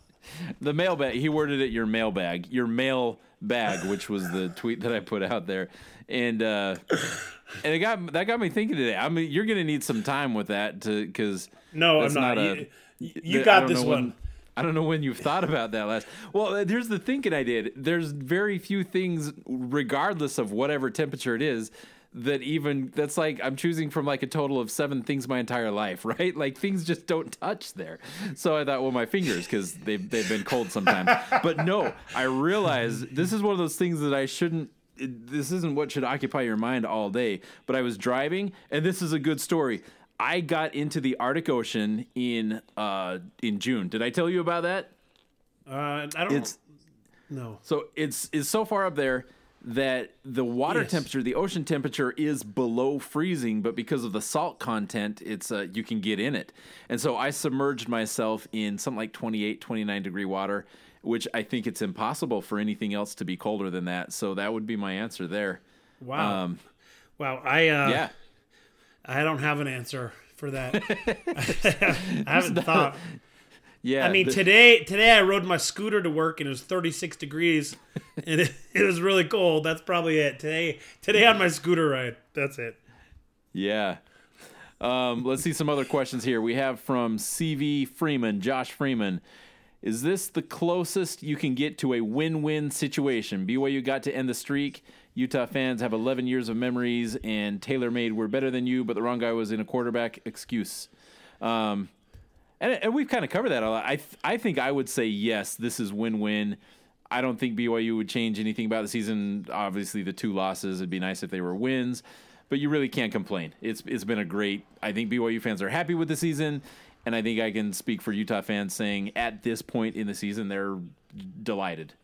Speaker 2: the mailbag he worded it your mailbag your mail bag which was the tweet that I put out there and uh and it got that got me thinking today I mean you're gonna need some time with that to because
Speaker 1: No, I'm not.
Speaker 2: not
Speaker 1: you
Speaker 2: a-
Speaker 1: you
Speaker 2: I
Speaker 1: got this one.
Speaker 2: when- I don't know when you've thought about that last. Well, uh, here's the thinking I did. There's very few things, regardless of whatever temperature it is, that even that's like I'm choosing from like a total of seven things my entire life, right? Like things just don't touch there. So I thought, well, my fingers because they've they've been cold sometimes. but no, I realize this is one of those things that I shouldn't. This isn't what should occupy your mind all day. But I was driving, and this is a good story. I got into the Arctic Ocean in uh in June. Did I tell you about that?
Speaker 1: Uh, I don't.
Speaker 2: It's
Speaker 1: no.
Speaker 2: so it's it's so far up there that the water
Speaker 1: Yes.
Speaker 2: temperature, the ocean temperature, is below freezing, but because of the salt content, it's uh, you can get in it. And so I submerged myself in something like 28, 29 degree water, which I think it's impossible for anything else to be colder than that. So that would be my answer there.
Speaker 1: Wow.
Speaker 2: Um,
Speaker 1: wow. I uh,
Speaker 2: yeah.
Speaker 1: I don't have an answer for that. I haven't thought.
Speaker 2: Yeah.
Speaker 1: I mean,
Speaker 2: the-
Speaker 1: today today I rode my scooter to work and it was 36 degrees and it, it was really cold. That's probably it. Today today on my scooter ride. That's it.
Speaker 2: Yeah. Um, let's see some other questions here. We have from CV Freeman, Josh Freeman. Is this the closest you can get to a win win situation? BYU got to end the streak. Utah fans have 11 years of memories, and Taylor made we're better than you, but the wrong guy was in a quarterback excuse. Um, and, and we've kind of covered that a lot. I, th- I think I would say yes, this is win win. I don't think BYU would change anything about the season. Obviously, the two losses, it'd be nice if they were wins, but you really can't complain. It's It's been a great, I think BYU fans are happy with the season, and I think I can speak for Utah fans saying at this point in the season, they're delighted.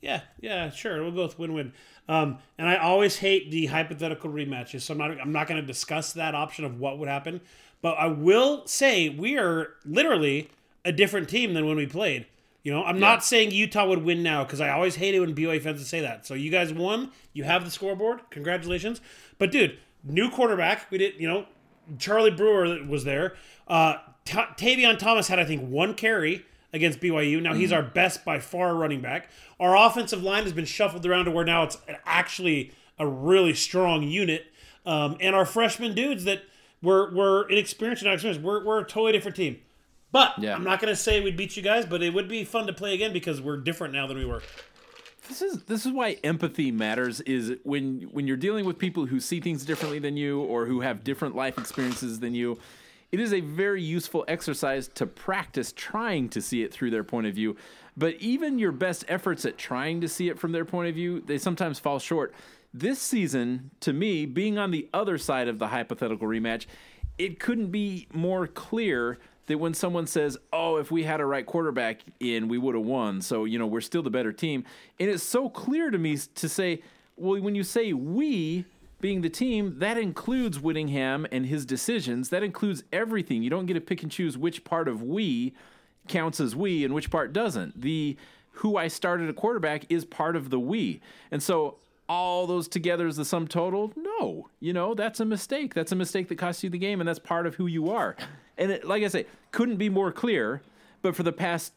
Speaker 1: Yeah, yeah, sure. We'll go with win-win. Um, and I always hate the hypothetical rematches, so I'm not. I'm not going to discuss that option of what would happen. But I will say we are literally a different team than when we played. You know, I'm not saying Utah would win now because I always hate it when BYU fans say that. So you guys won. You have the scoreboard. Congratulations. But dude, new quarterback. We did. You know, Charlie Brewer was there. Uh, Ta Tavion Thomas had I think one carry against BYU. Now he's our best by far running back. Our offensive line has been shuffled around to where now it's actually a really strong unit. Um, and our freshman dudes that were were inexperienced and not experienced. We're, we're a totally different team. But
Speaker 2: Yeah.
Speaker 1: I'm not going to say we'd beat you guys, but it would be fun to play again because we're different now than we were.
Speaker 2: This is this is why empathy matters. Is when when you're dealing with people who see things differently than you or who have different life experiences than you. It is a very useful exercise to practice trying to see it through their point of view. But even your best efforts at trying to see it from their point of view, they sometimes fall short. This season, to me, being on the other side of the hypothetical rematch, it couldn't be more clear that when someone says, "Oh, if we had a right quarterback in, we would have won." So you know we're still the better team, and it's so clear to me to say, well, when you say we being the team, that includes Whittingham and his decisions. That includes everything. You don't get to pick and choose which part of we counts as we and which part doesn't. The who I started a quarterback is part of the we, and so all those together is the sum total? No. You know, that's a mistake. That's a mistake that costs you the game, and that's part of who you are. And it, like I say, couldn't be more clear. But for the past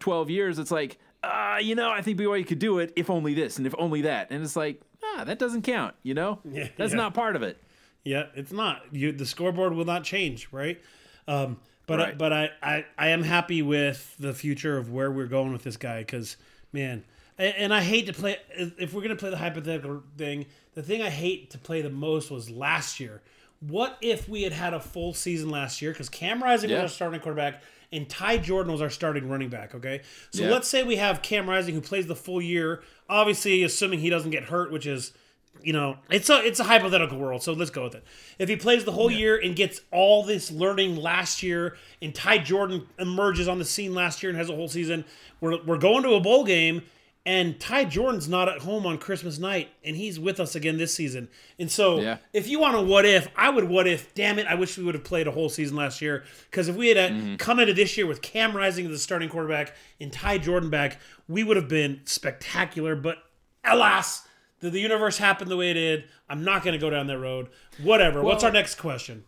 Speaker 2: 12 years, it's like, uh, you know, I think BYU could do it if only this and if only that. And it's like, ah, that doesn't count, you know?
Speaker 1: Yeah,
Speaker 2: that's
Speaker 1: yeah.
Speaker 2: not part of it.
Speaker 1: Yeah, it's not. You the scoreboard will not change, right? Um, but
Speaker 2: Right.
Speaker 1: but I, I I am happy with the future of where we're going with this guy because man, and, I hate to play if we're gonna play the hypothetical thing. The thing I hate to play the most was last year. What if we had had a full season last year? Because Cam Rising
Speaker 2: Yeah.
Speaker 1: was our starting quarterback and Ty Jordan was our starting running back. Okay, so
Speaker 2: Yeah.
Speaker 1: let's say we have Cam Rising who plays the full year, obviously assuming he doesn't get hurt, which is you know, it's a it's a hypothetical world, so let's go with it. If he plays the whole year and gets all this learning last year, and Ty Jordan emerges on the scene last year and has a whole season, we're we're going to a bowl game, and Ty Jordan's not at home on Christmas night, and he's with us again this season. And so,
Speaker 2: Yeah.
Speaker 1: if you want a what if, I would what if. Damn it, I wish we would have played a whole season last year because if we had uh, come into this year with Cam Rising as the starting quarterback and Ty Jordan back, we would have been spectacular. But alas, the, the universe happened the way it did. I'm not going to go down that road. Whatever. What's our next question?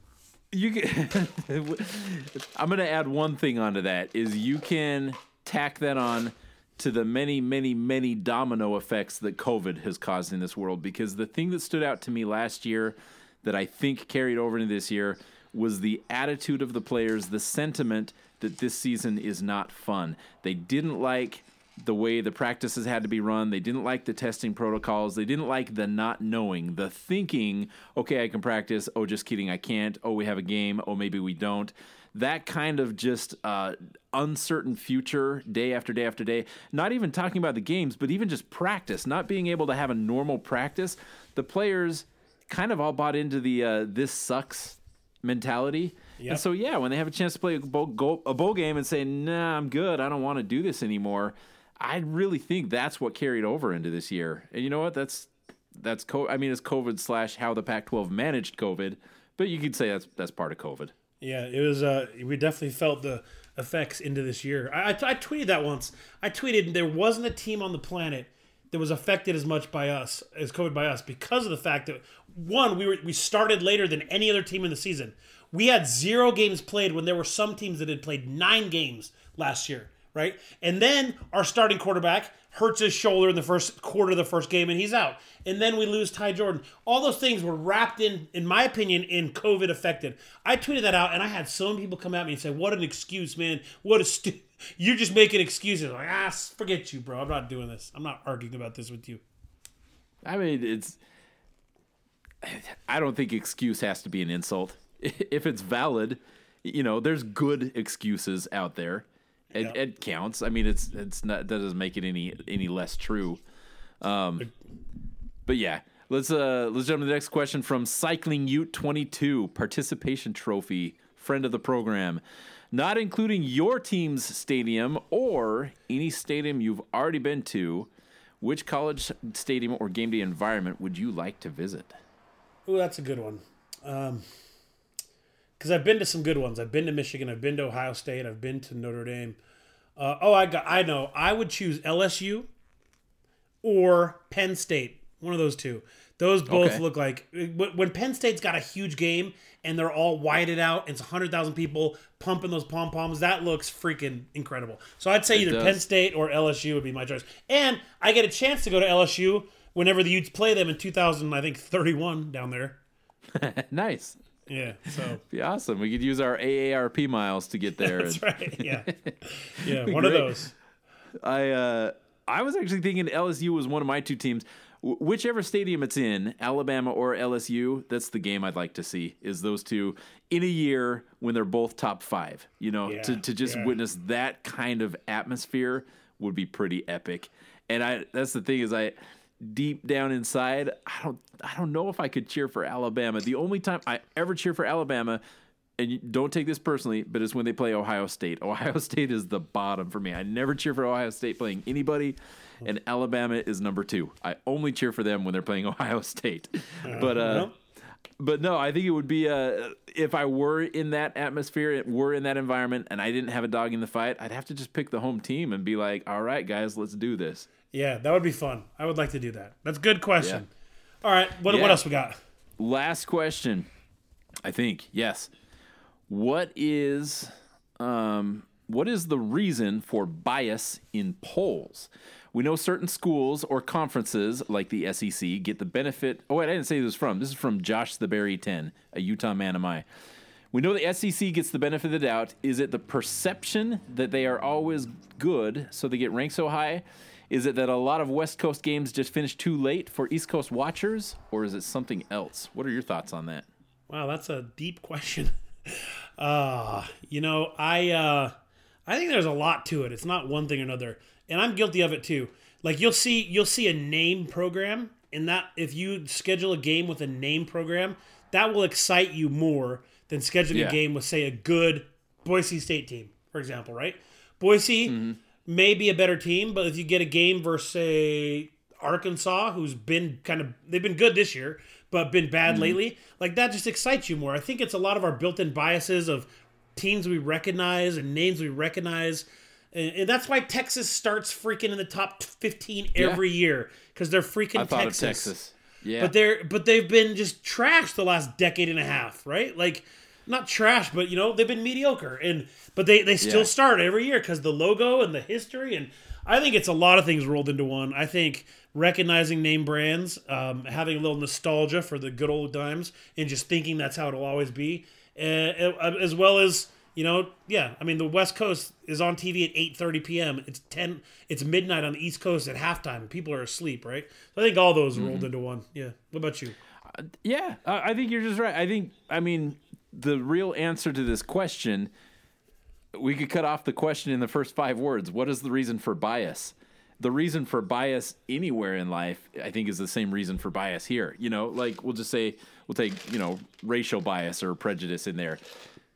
Speaker 2: You can, I'm going to add one thing onto that is you can tack that on to the many, many, many domino effects that COVID has caused in this world. Because the thing that stood out to me last year that I think carried over into this year was the attitude of the players, the sentiment that this season is not fun. They didn't like the way the practices had to be run. They didn't like the testing protocols. They didn't like the not knowing, the thinking, okay, I can practice. Oh, just kidding, I can't. Oh, we have a game. Oh, maybe we don't. That kind of just uh, uncertain future day after day after day. Not even talking about the games, but even just practice, not being able to have a normal practice. The players kind of all bought into the uh, this sucks mentality.
Speaker 1: Yep.
Speaker 2: And so, yeah, when they have a chance to play a bowl, go, a bowl game and say, nah, I'm good, I don't want to do this anymore, I really think that's what carried over into this year. And you know what? That's, that's, co- I mean, it's COVID slash how the Pac 12 managed COVID, but you could say that's, that's part of COVID.
Speaker 1: Yeah, it was. Uh, we definitely felt the effects into this year. I, I, I tweeted that once. I tweeted there wasn't a team on the planet that was affected as much by us as COVID by us because of the fact that one we were we started later than any other team in the season. We had zero games played when there were some teams that had played nine games last year, right? And then our starting quarterback hurts his shoulder in the first quarter of the first game and he's out. And then we lose Ty Jordan. All those things were wrapped in, in my opinion, in COVID affected. I tweeted that out and I had so many people come at me and say, What an excuse, man. What a stu- you're just making excuses. I'm like, ah, forget you, bro. I'm not doing this. I'm not arguing about this with you.
Speaker 2: I mean, it's. I don't think excuse has to be an insult. If it's valid, you know, there's good excuses out there. It,
Speaker 1: Yeah.
Speaker 2: it counts. I mean, it's it's not that doesn't make it any any less true. Um, but yeah, let's uh let's jump to the next question from Cycling Ute twenty two participation trophy friend of the program, not including your team's stadium or any stadium you've already been to. Which college stadium or game day environment would you like to visit?
Speaker 1: Oh, that's a good one. Because I've been to some good ones. I've been to Michigan. I've been to Ohio State. I've been to Notre Dame. Uh, oh, I got. I know. I would choose LSU or Penn State. One of those two. Those both
Speaker 2: Okay.
Speaker 1: look like when Penn State's got a huge game and they're all whited out. And it's hundred thousand people pumping those pom poms. That looks freaking incredible. So I'd say either
Speaker 2: does.
Speaker 1: Penn State or LSU would be my choice. And I get a chance to go to LSU whenever the Utes play them in 2000. I think 31 down there.
Speaker 2: nice.
Speaker 1: Yeah. So
Speaker 2: Be awesome. We could use our AARP miles to get there.
Speaker 1: that's right. Yeah. Yeah. One of those.
Speaker 2: I uh, I was actually thinking LSU was one of my two teams. Wh- Whichever stadium it's in, Alabama or LSU, that's the game I'd like to see. Is those two in a year when they're both top five? You know, to, to just
Speaker 1: yeah.
Speaker 2: witness that kind of atmosphere would be pretty epic. And I that's the thing is I deep down inside, I don't I don't know if I could cheer for Alabama. The only time I ever cheer for Alabama and don't take this personally, but it's when they play Ohio State. Ohio State is the bottom for me. I never cheer for Ohio State playing anybody, and Alabama is number two. I only cheer for them when they're playing Ohio State. But uh,
Speaker 1: well.
Speaker 2: but no, I think it would be uh, if I were in that atmosphere, were in that environment, and I didn't have a dog in the fight, I'd have to just pick the home team and be like, all right, guys, let's do this.
Speaker 1: Yeah, that would be fun. I would like to do that. That's a good question. All right. What,
Speaker 2: Yeah.
Speaker 1: what else we got?
Speaker 2: Last question, I think yes. What is um, what is the reason for bias in polls? We know certain schools or conferences like the SEC get the benefit. Oh, wait, I didn't say this was from. This is from Josh the Berry 10, a Utah man am I. We know the SEC gets the benefit of the doubt. Is it the perception that they are always good, so they get ranked so high? Is it that a lot of West Coast games just finish too late for East Coast watchers, or is it something else? What are your thoughts on that?
Speaker 1: Wow, that's a deep question. Uh, you know, I uh I think there's a lot to it. It's not one thing or another. And I'm guilty of it too. Like you'll see you'll see a name program and that if you schedule a game with a name program, that will excite you more than scheduling
Speaker 2: Yeah.
Speaker 1: a game with say a good Boise State team, for example, right? Boise may be a better team, but if you get a game versus say Arkansas, who's been kind of they've been good this year, but been bad lately, like that just excites you more. I think it's a lot of our built-in biases of teams we recognize and names we recognize. And, and that's why Texas starts freaking in the top 15 every year because they're freaking Texas.
Speaker 2: Texas. Yeah,
Speaker 1: But they're but they've been just trashed the last decade and a half, right? Like not trash, but you know they've been mediocre, and but they they still
Speaker 2: Yeah.
Speaker 1: start every year because the logo and the history, and I think it's a lot of things rolled into one. I think recognizing name brands, um, having a little nostalgia for the good old times, and just thinking that's how it'll always be, uh, as well as You know, yeah. I mean, the West Coast is on TV at 8:30 p.m. It's 10. It's midnight on the East Coast at halftime. People are asleep, right? So I think all those rolled into one. Yeah. What about you?
Speaker 2: Yeah, I I think you're just right. I think, I mean, the real answer to this question, we could cut off the question in the first five words. What is the reason for bias? The reason for bias anywhere in life, I think, is the same reason for bias here. You know, like we'll just say, we'll take, you know, racial bias or prejudice in there.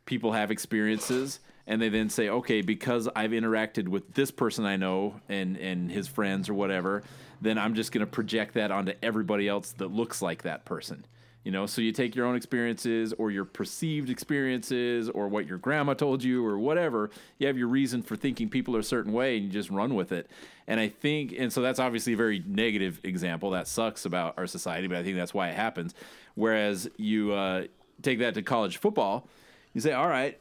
Speaker 2: People have experiences and they then say, okay, because I've interacted with this person I know and, and his friends or whatever, then I'm just going to project that onto everybody else that looks like that person. You know, so you take your own experiences or your perceived experiences or what your grandma told you or whatever. You have your reason for thinking people are a certain way and you just run with it. And I think, and so that's obviously a very negative example. That sucks about our society, but I think that's why it happens. Whereas you uh, take that to college football, you say, all right,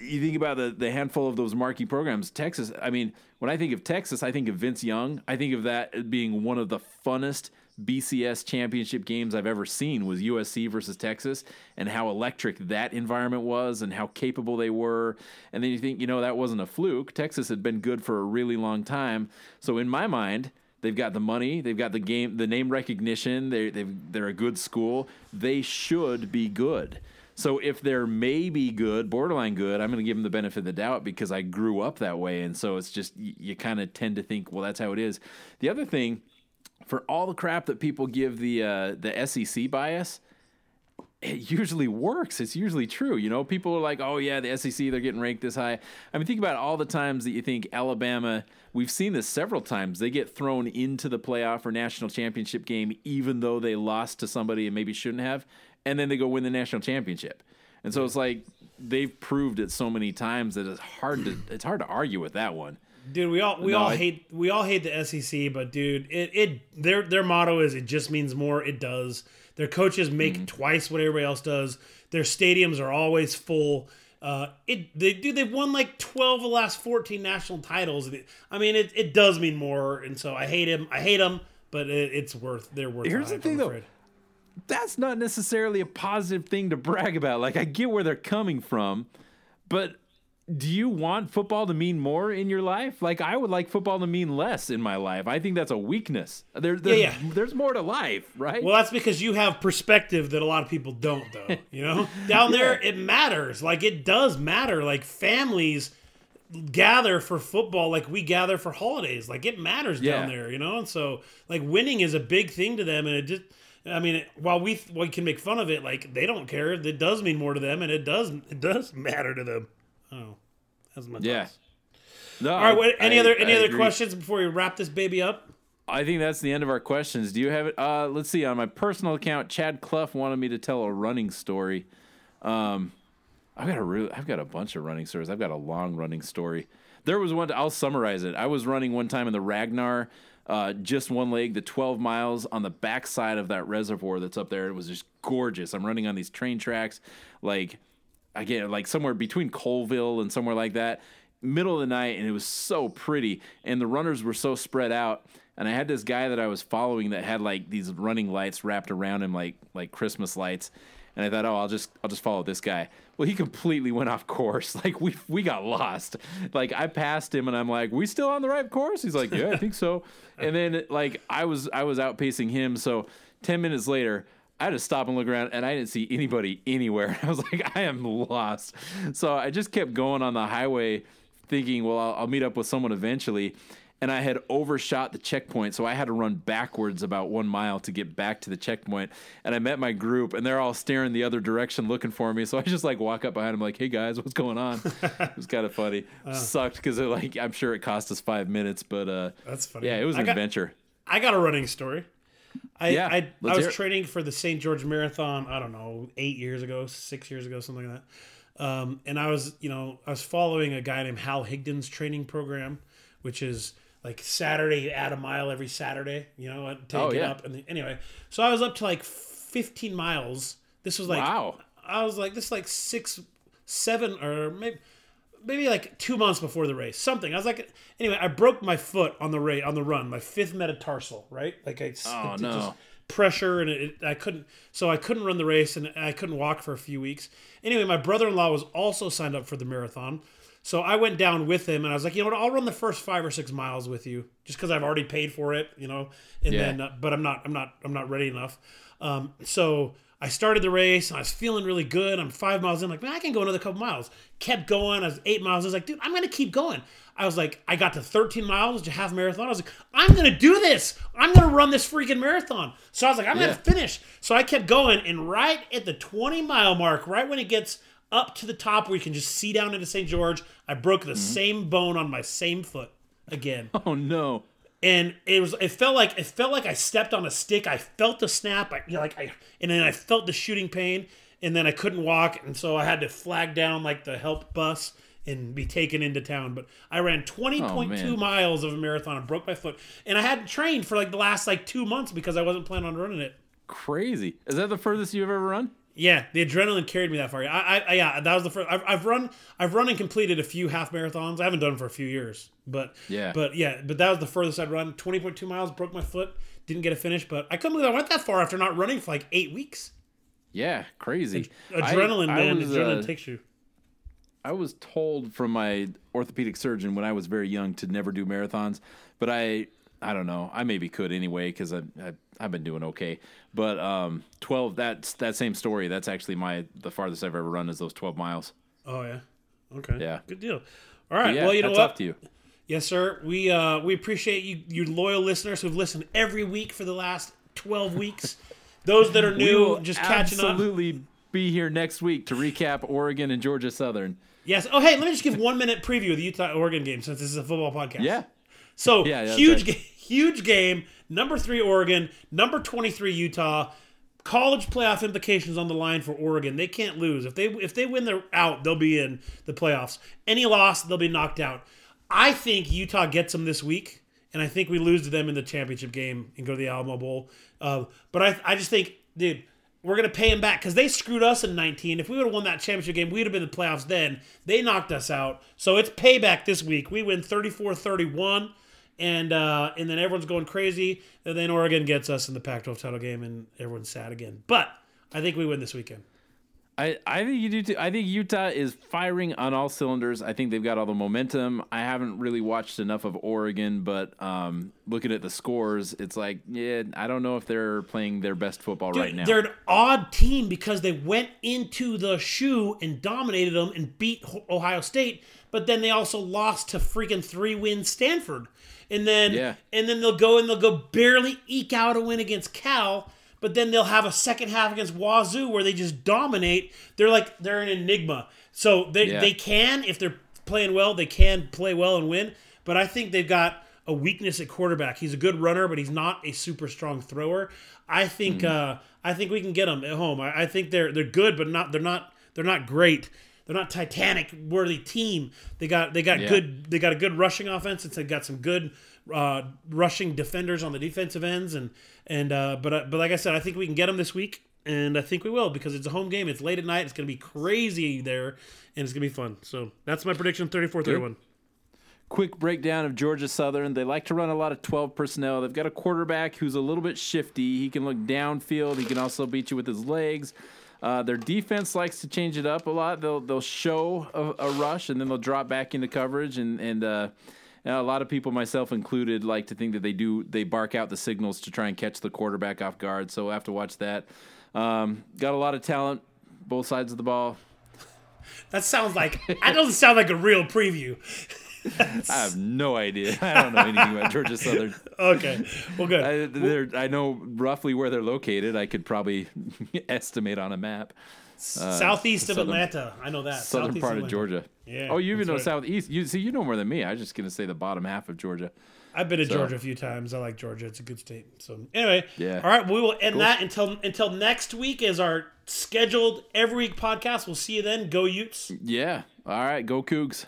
Speaker 2: you think about the, the handful of those marquee programs, Texas. I mean, when I think of Texas, I think of Vince Young. I think of that being one of the funnest BCS championship games I've ever seen was USC versus Texas and how electric that environment was and how capable they were. And then you think, you know, that wasn't a fluke. Texas had been good for a really long time. So in my mind, they've got the money, they've got the game, the name recognition, they they they're a good school. They should be good. So if they're maybe good, borderline good, I'm going to give them the benefit of the doubt because I grew up that way, and so it's just you kind of tend to think, well, that's how it is. The other thing, for all the crap that people give the uh, the SEC bias, it usually works. It's usually true. You know, people are like, "Oh yeah, the SEC they're getting ranked this high." I mean, think about all the times that you think Alabama. We've seen this several times. They get thrown into the playoff or national championship game, even though they lost to somebody and maybe shouldn't have, and then they go win the national championship. And so it's like they've proved it so many times that it's hard to it's hard to argue with that one.
Speaker 1: Dude, we all we
Speaker 2: No,
Speaker 1: all
Speaker 2: I-
Speaker 1: hate we all hate the SEC, but dude, it, it their their motto is it just means more. It does. Their coaches make
Speaker 2: Mm-hmm.
Speaker 1: twice what everybody else does. Their stadiums are always full. Uh, it they do they've won like twelve of the last fourteen national titles. I mean, it, it does mean more, and so I hate him. I hate them, but it, it's worth they're worth.
Speaker 2: Here's the thing, though. that's not necessarily a positive thing to brag about. Like I get where they're coming from, but do you want football to mean more in your life? Like I would like football to mean less in my life. I think that's a weakness. There, there's,
Speaker 1: Yeah, yeah.
Speaker 2: there's more to life, right?
Speaker 1: Well, that's because you have perspective that a lot of people don't, though. You know, down there it matters. Like it does matter. Like families gather for football, like we gather for holidays. Like it matters down there. You know, and so like winning is a big thing to them, and it just. I mean, while we we can make fun of it, like they don't care. It does mean more to them, and it does it does matter to them. Oh, that's my
Speaker 2: yeah.
Speaker 1: thoughts.
Speaker 2: No,
Speaker 1: All right. What, any other any other
Speaker 2: agree.
Speaker 1: questions before we wrap this baby up?
Speaker 2: I think that's the end of our questions. Do you have it? Uh, let's see. On my personal account, Chad Clough wanted me to tell a running story. Um, I've got a really, I've got a bunch of running stories. I've got a long running story. There was one. I'll summarize it. I was running one time in the Ragnar, uh, just one leg, the 12 miles on the backside of that reservoir that's up there. It was just gorgeous. I'm running on these train tracks, like again, like somewhere between Coalville and somewhere like that, middle of the night, and it was so pretty. And the runners were so spread out. And I had this guy that I was following that had like these running lights wrapped around him, like like Christmas lights. And I thought, oh, I'll just I'll just follow this guy. Well, he completely went off course. Like we we got lost. Like I passed him, and I'm like, we still on the right course? He's like, yeah, I think so. And then like I was I was outpacing him. So ten minutes later, I had to stop and look around, and I didn't see anybody anywhere. I was like, I am lost. So I just kept going on the highway, thinking, well, I'll, I'll meet up with someone eventually. And I had overshot the checkpoint, so I had to run backwards about one mile to get back to the checkpoint. And I met my group, and they're all staring the other direction, looking for me. So I just like walk up behind them, like, "Hey guys, what's going on?" it was kind of funny. Sucked because it like I'm sure it cost us five minutes, but uh,
Speaker 1: That's funny.
Speaker 2: yeah, it was
Speaker 1: I
Speaker 2: an
Speaker 1: got-
Speaker 2: adventure.
Speaker 1: I got a running story. I
Speaker 2: Yeah,
Speaker 1: I, I was training for the St. George Marathon. I don't know, eight years ago, six years ago, something like that. Um, and I was, you know, I was following a guy named Hal Higdon's training program, which is like Saturday, you add a mile every Saturday, you know, you
Speaker 2: Oh,
Speaker 1: get
Speaker 2: yeah.
Speaker 1: up. And anyway, so I was up to like 15 miles. This was like,
Speaker 2: Wow.
Speaker 1: I was like, this is like six, seven, or maybe maybe like two months before the race, something. I was like, anyway, I broke my foot on the race on the run, my fifth metatarsal, right? Like I,
Speaker 2: Oh,
Speaker 1: it
Speaker 2: no.
Speaker 1: just pressure, and it, I couldn't. So I couldn't run the race, and I couldn't walk for a few weeks. Anyway, my brother-in-law was also signed up for the marathon. So I went down with him, and I was like, you know what? I'll run the first five or six miles with you, just because I've already paid for it, you know. And
Speaker 2: Yeah.
Speaker 1: then, uh, but I'm not, I'm not, I'm not ready enough. Um, so I started the race, and I was feeling really good. I'm five miles in, like, man, I can go another couple miles. Kept going. I was eight miles. I was like, dude, I'm gonna keep going. I was like, I got to 13 miles, a half marathon. I was like, I'm gonna do this. I'm gonna run this freaking marathon. So I was like, I'm
Speaker 2: Yeah.
Speaker 1: gonna finish. So I kept going, and right at the 20 mile mark, right when it gets up to the top where you can just see down into St. George, I broke the mm-hmm. same bone on my same foot again.
Speaker 2: Oh no.
Speaker 1: And it was it felt like it felt like I stepped on a stick. I felt the snap. I you know, like I and then I felt the shooting pain, and then I couldn't walk, and so I had to flag down like the help bus and be taken into town. But I ran twenty point two oh,
Speaker 2: man.
Speaker 1: miles of a marathon and broke my foot, and I hadn't trained for like the last like two months because I wasn't planning on running it.
Speaker 2: Crazy. Is that the furthest you've ever run?
Speaker 1: Yeah, the adrenaline carried me that far. I, I, I yeah, that was the first. I've, I've run, I've run and completed a few half marathons. I haven't done them for a few years, but
Speaker 2: Yeah.
Speaker 1: but yeah, but that was the furthest I'd run. Twenty point two miles, broke my foot, didn't get a finish, but I couldn't believe I went that far after not running for like eight weeks.
Speaker 2: Yeah, crazy. I-
Speaker 1: Adrenaline,
Speaker 2: I
Speaker 1: man,
Speaker 2: was,
Speaker 1: adrenaline
Speaker 2: uh,
Speaker 1: takes you.
Speaker 2: I was told from my orthopedic surgeon when I was very young to never do marathons, but I I don't know. I maybe could anyway because I, I I've been doing okay. But um, twelve that's that same story. That's actually my the farthest I've ever run is those twelve miles.
Speaker 1: Oh yeah, okay,
Speaker 2: Yeah.
Speaker 1: good deal. All right,
Speaker 2: Yeah,
Speaker 1: well you know what?
Speaker 2: up to you.
Speaker 1: Yes, sir. We uh we appreciate you, you loyal listeners who've listened every week for the last twelve weeks. Those that are new, just catching up.
Speaker 2: absolutely be here next week to recap Oregon and Georgia Southern.
Speaker 1: Yes. Oh, hey, let me just give one minute preview of the Utah Oregon game since this is a football podcast.
Speaker 2: Yeah,
Speaker 1: So
Speaker 2: Yeah, that's
Speaker 1: huge,
Speaker 2: right.
Speaker 1: ga- huge game. Number three Oregon, number twenty three Utah. College playoff implications on the line for Oregon. They can't lose. If they if they win, they're out. They'll be in the playoffs. Any loss, they'll be knocked out. I think Utah gets them this week, and I think we lose to them in the championship game and go to the Alamo Bowl. Uh, but I I just think, dude. We're gonna pay them back because they screwed us in 19. If we would have won that championship game, we'd have been in the playoffs then. They knocked us out. So it's payback this week. We win 34-31 and uh, and then everyone's going crazy. And then Oregon gets us in the Pac-12 title game, and everyone's sad again. But I think we win this weekend.
Speaker 2: I, I think you do too. I think Utah is firing on all cylinders. I think they've got all the momentum. I haven't really watched enough of Oregon, but um, looking at the scores, it's like, yeah, I don't know if they're playing their best football
Speaker 1: Dude,
Speaker 2: right now.
Speaker 1: They're an odd team because they went into the shoe and dominated them and beat Ohio State, but then they also lost to freaking three win Stanford, and then
Speaker 2: Yeah.
Speaker 1: and then they'll go and they'll go barely eke out a win against Cal. But then they'll have a second half against Wazoo where they just dominate. They're like they're an enigma. So they,
Speaker 2: Yeah.
Speaker 1: they can, if they're playing well, they can play well and win. But I think they've got a weakness at quarterback. He's a good runner, but he's not a super strong thrower. I think uh, I think we can get them at home. I, I think they're they're good, but not they're not they're not great. They're not Titanic worthy team. They got they got
Speaker 2: Yeah.
Speaker 1: good they got a good rushing offense. It's they got some good uh, rushing defenders on the defensive ends and and uh, but uh, but like I said, I think we can get them this week, and I think we will because it's a home game. It's late at night. It's going to be crazy there, and it's going to be fun. So that's my prediction: 34-31.
Speaker 2: Quick breakdown of Georgia Southern. They like to run a lot of 12 personnel. They've got a quarterback who's a little bit shifty. He can look downfield. He can also beat you with his legs. Uh, their defense likes to change it up a lot. They'll they'll show a, a rush and then they'll drop back into coverage and and uh, know, a lot of people, myself included, like to think that they do they bark out the signals to try and catch the quarterback off guard. So we'll have to watch that. Um, got a lot of talent, both sides of the ball.
Speaker 1: That sounds like that doesn't sound like a real preview.
Speaker 2: I have no idea. I don't know anything about Georgia Southern.
Speaker 1: Okay, well, good.
Speaker 2: I, they're, I know roughly where they're located. I could probably estimate on a map.
Speaker 1: Uh, southeast of
Speaker 2: southern-
Speaker 1: Atlanta, I know that.
Speaker 2: Southern
Speaker 1: Southeast
Speaker 2: part of
Speaker 1: Atlanta.
Speaker 2: Georgia.
Speaker 1: Yeah,
Speaker 2: Oh, you even know
Speaker 1: right.
Speaker 2: southeast. You see, you know more than me. I was just gonna say the bottom half of Georgia.
Speaker 1: I've been to
Speaker 2: So-
Speaker 1: Georgia a few times. I like Georgia. It's a good state. So anyway,
Speaker 2: Yeah.
Speaker 1: All right, we will end that until until next week is our scheduled every week podcast. We'll see you then. Go Utes.
Speaker 2: Yeah. All right. Go Cougs.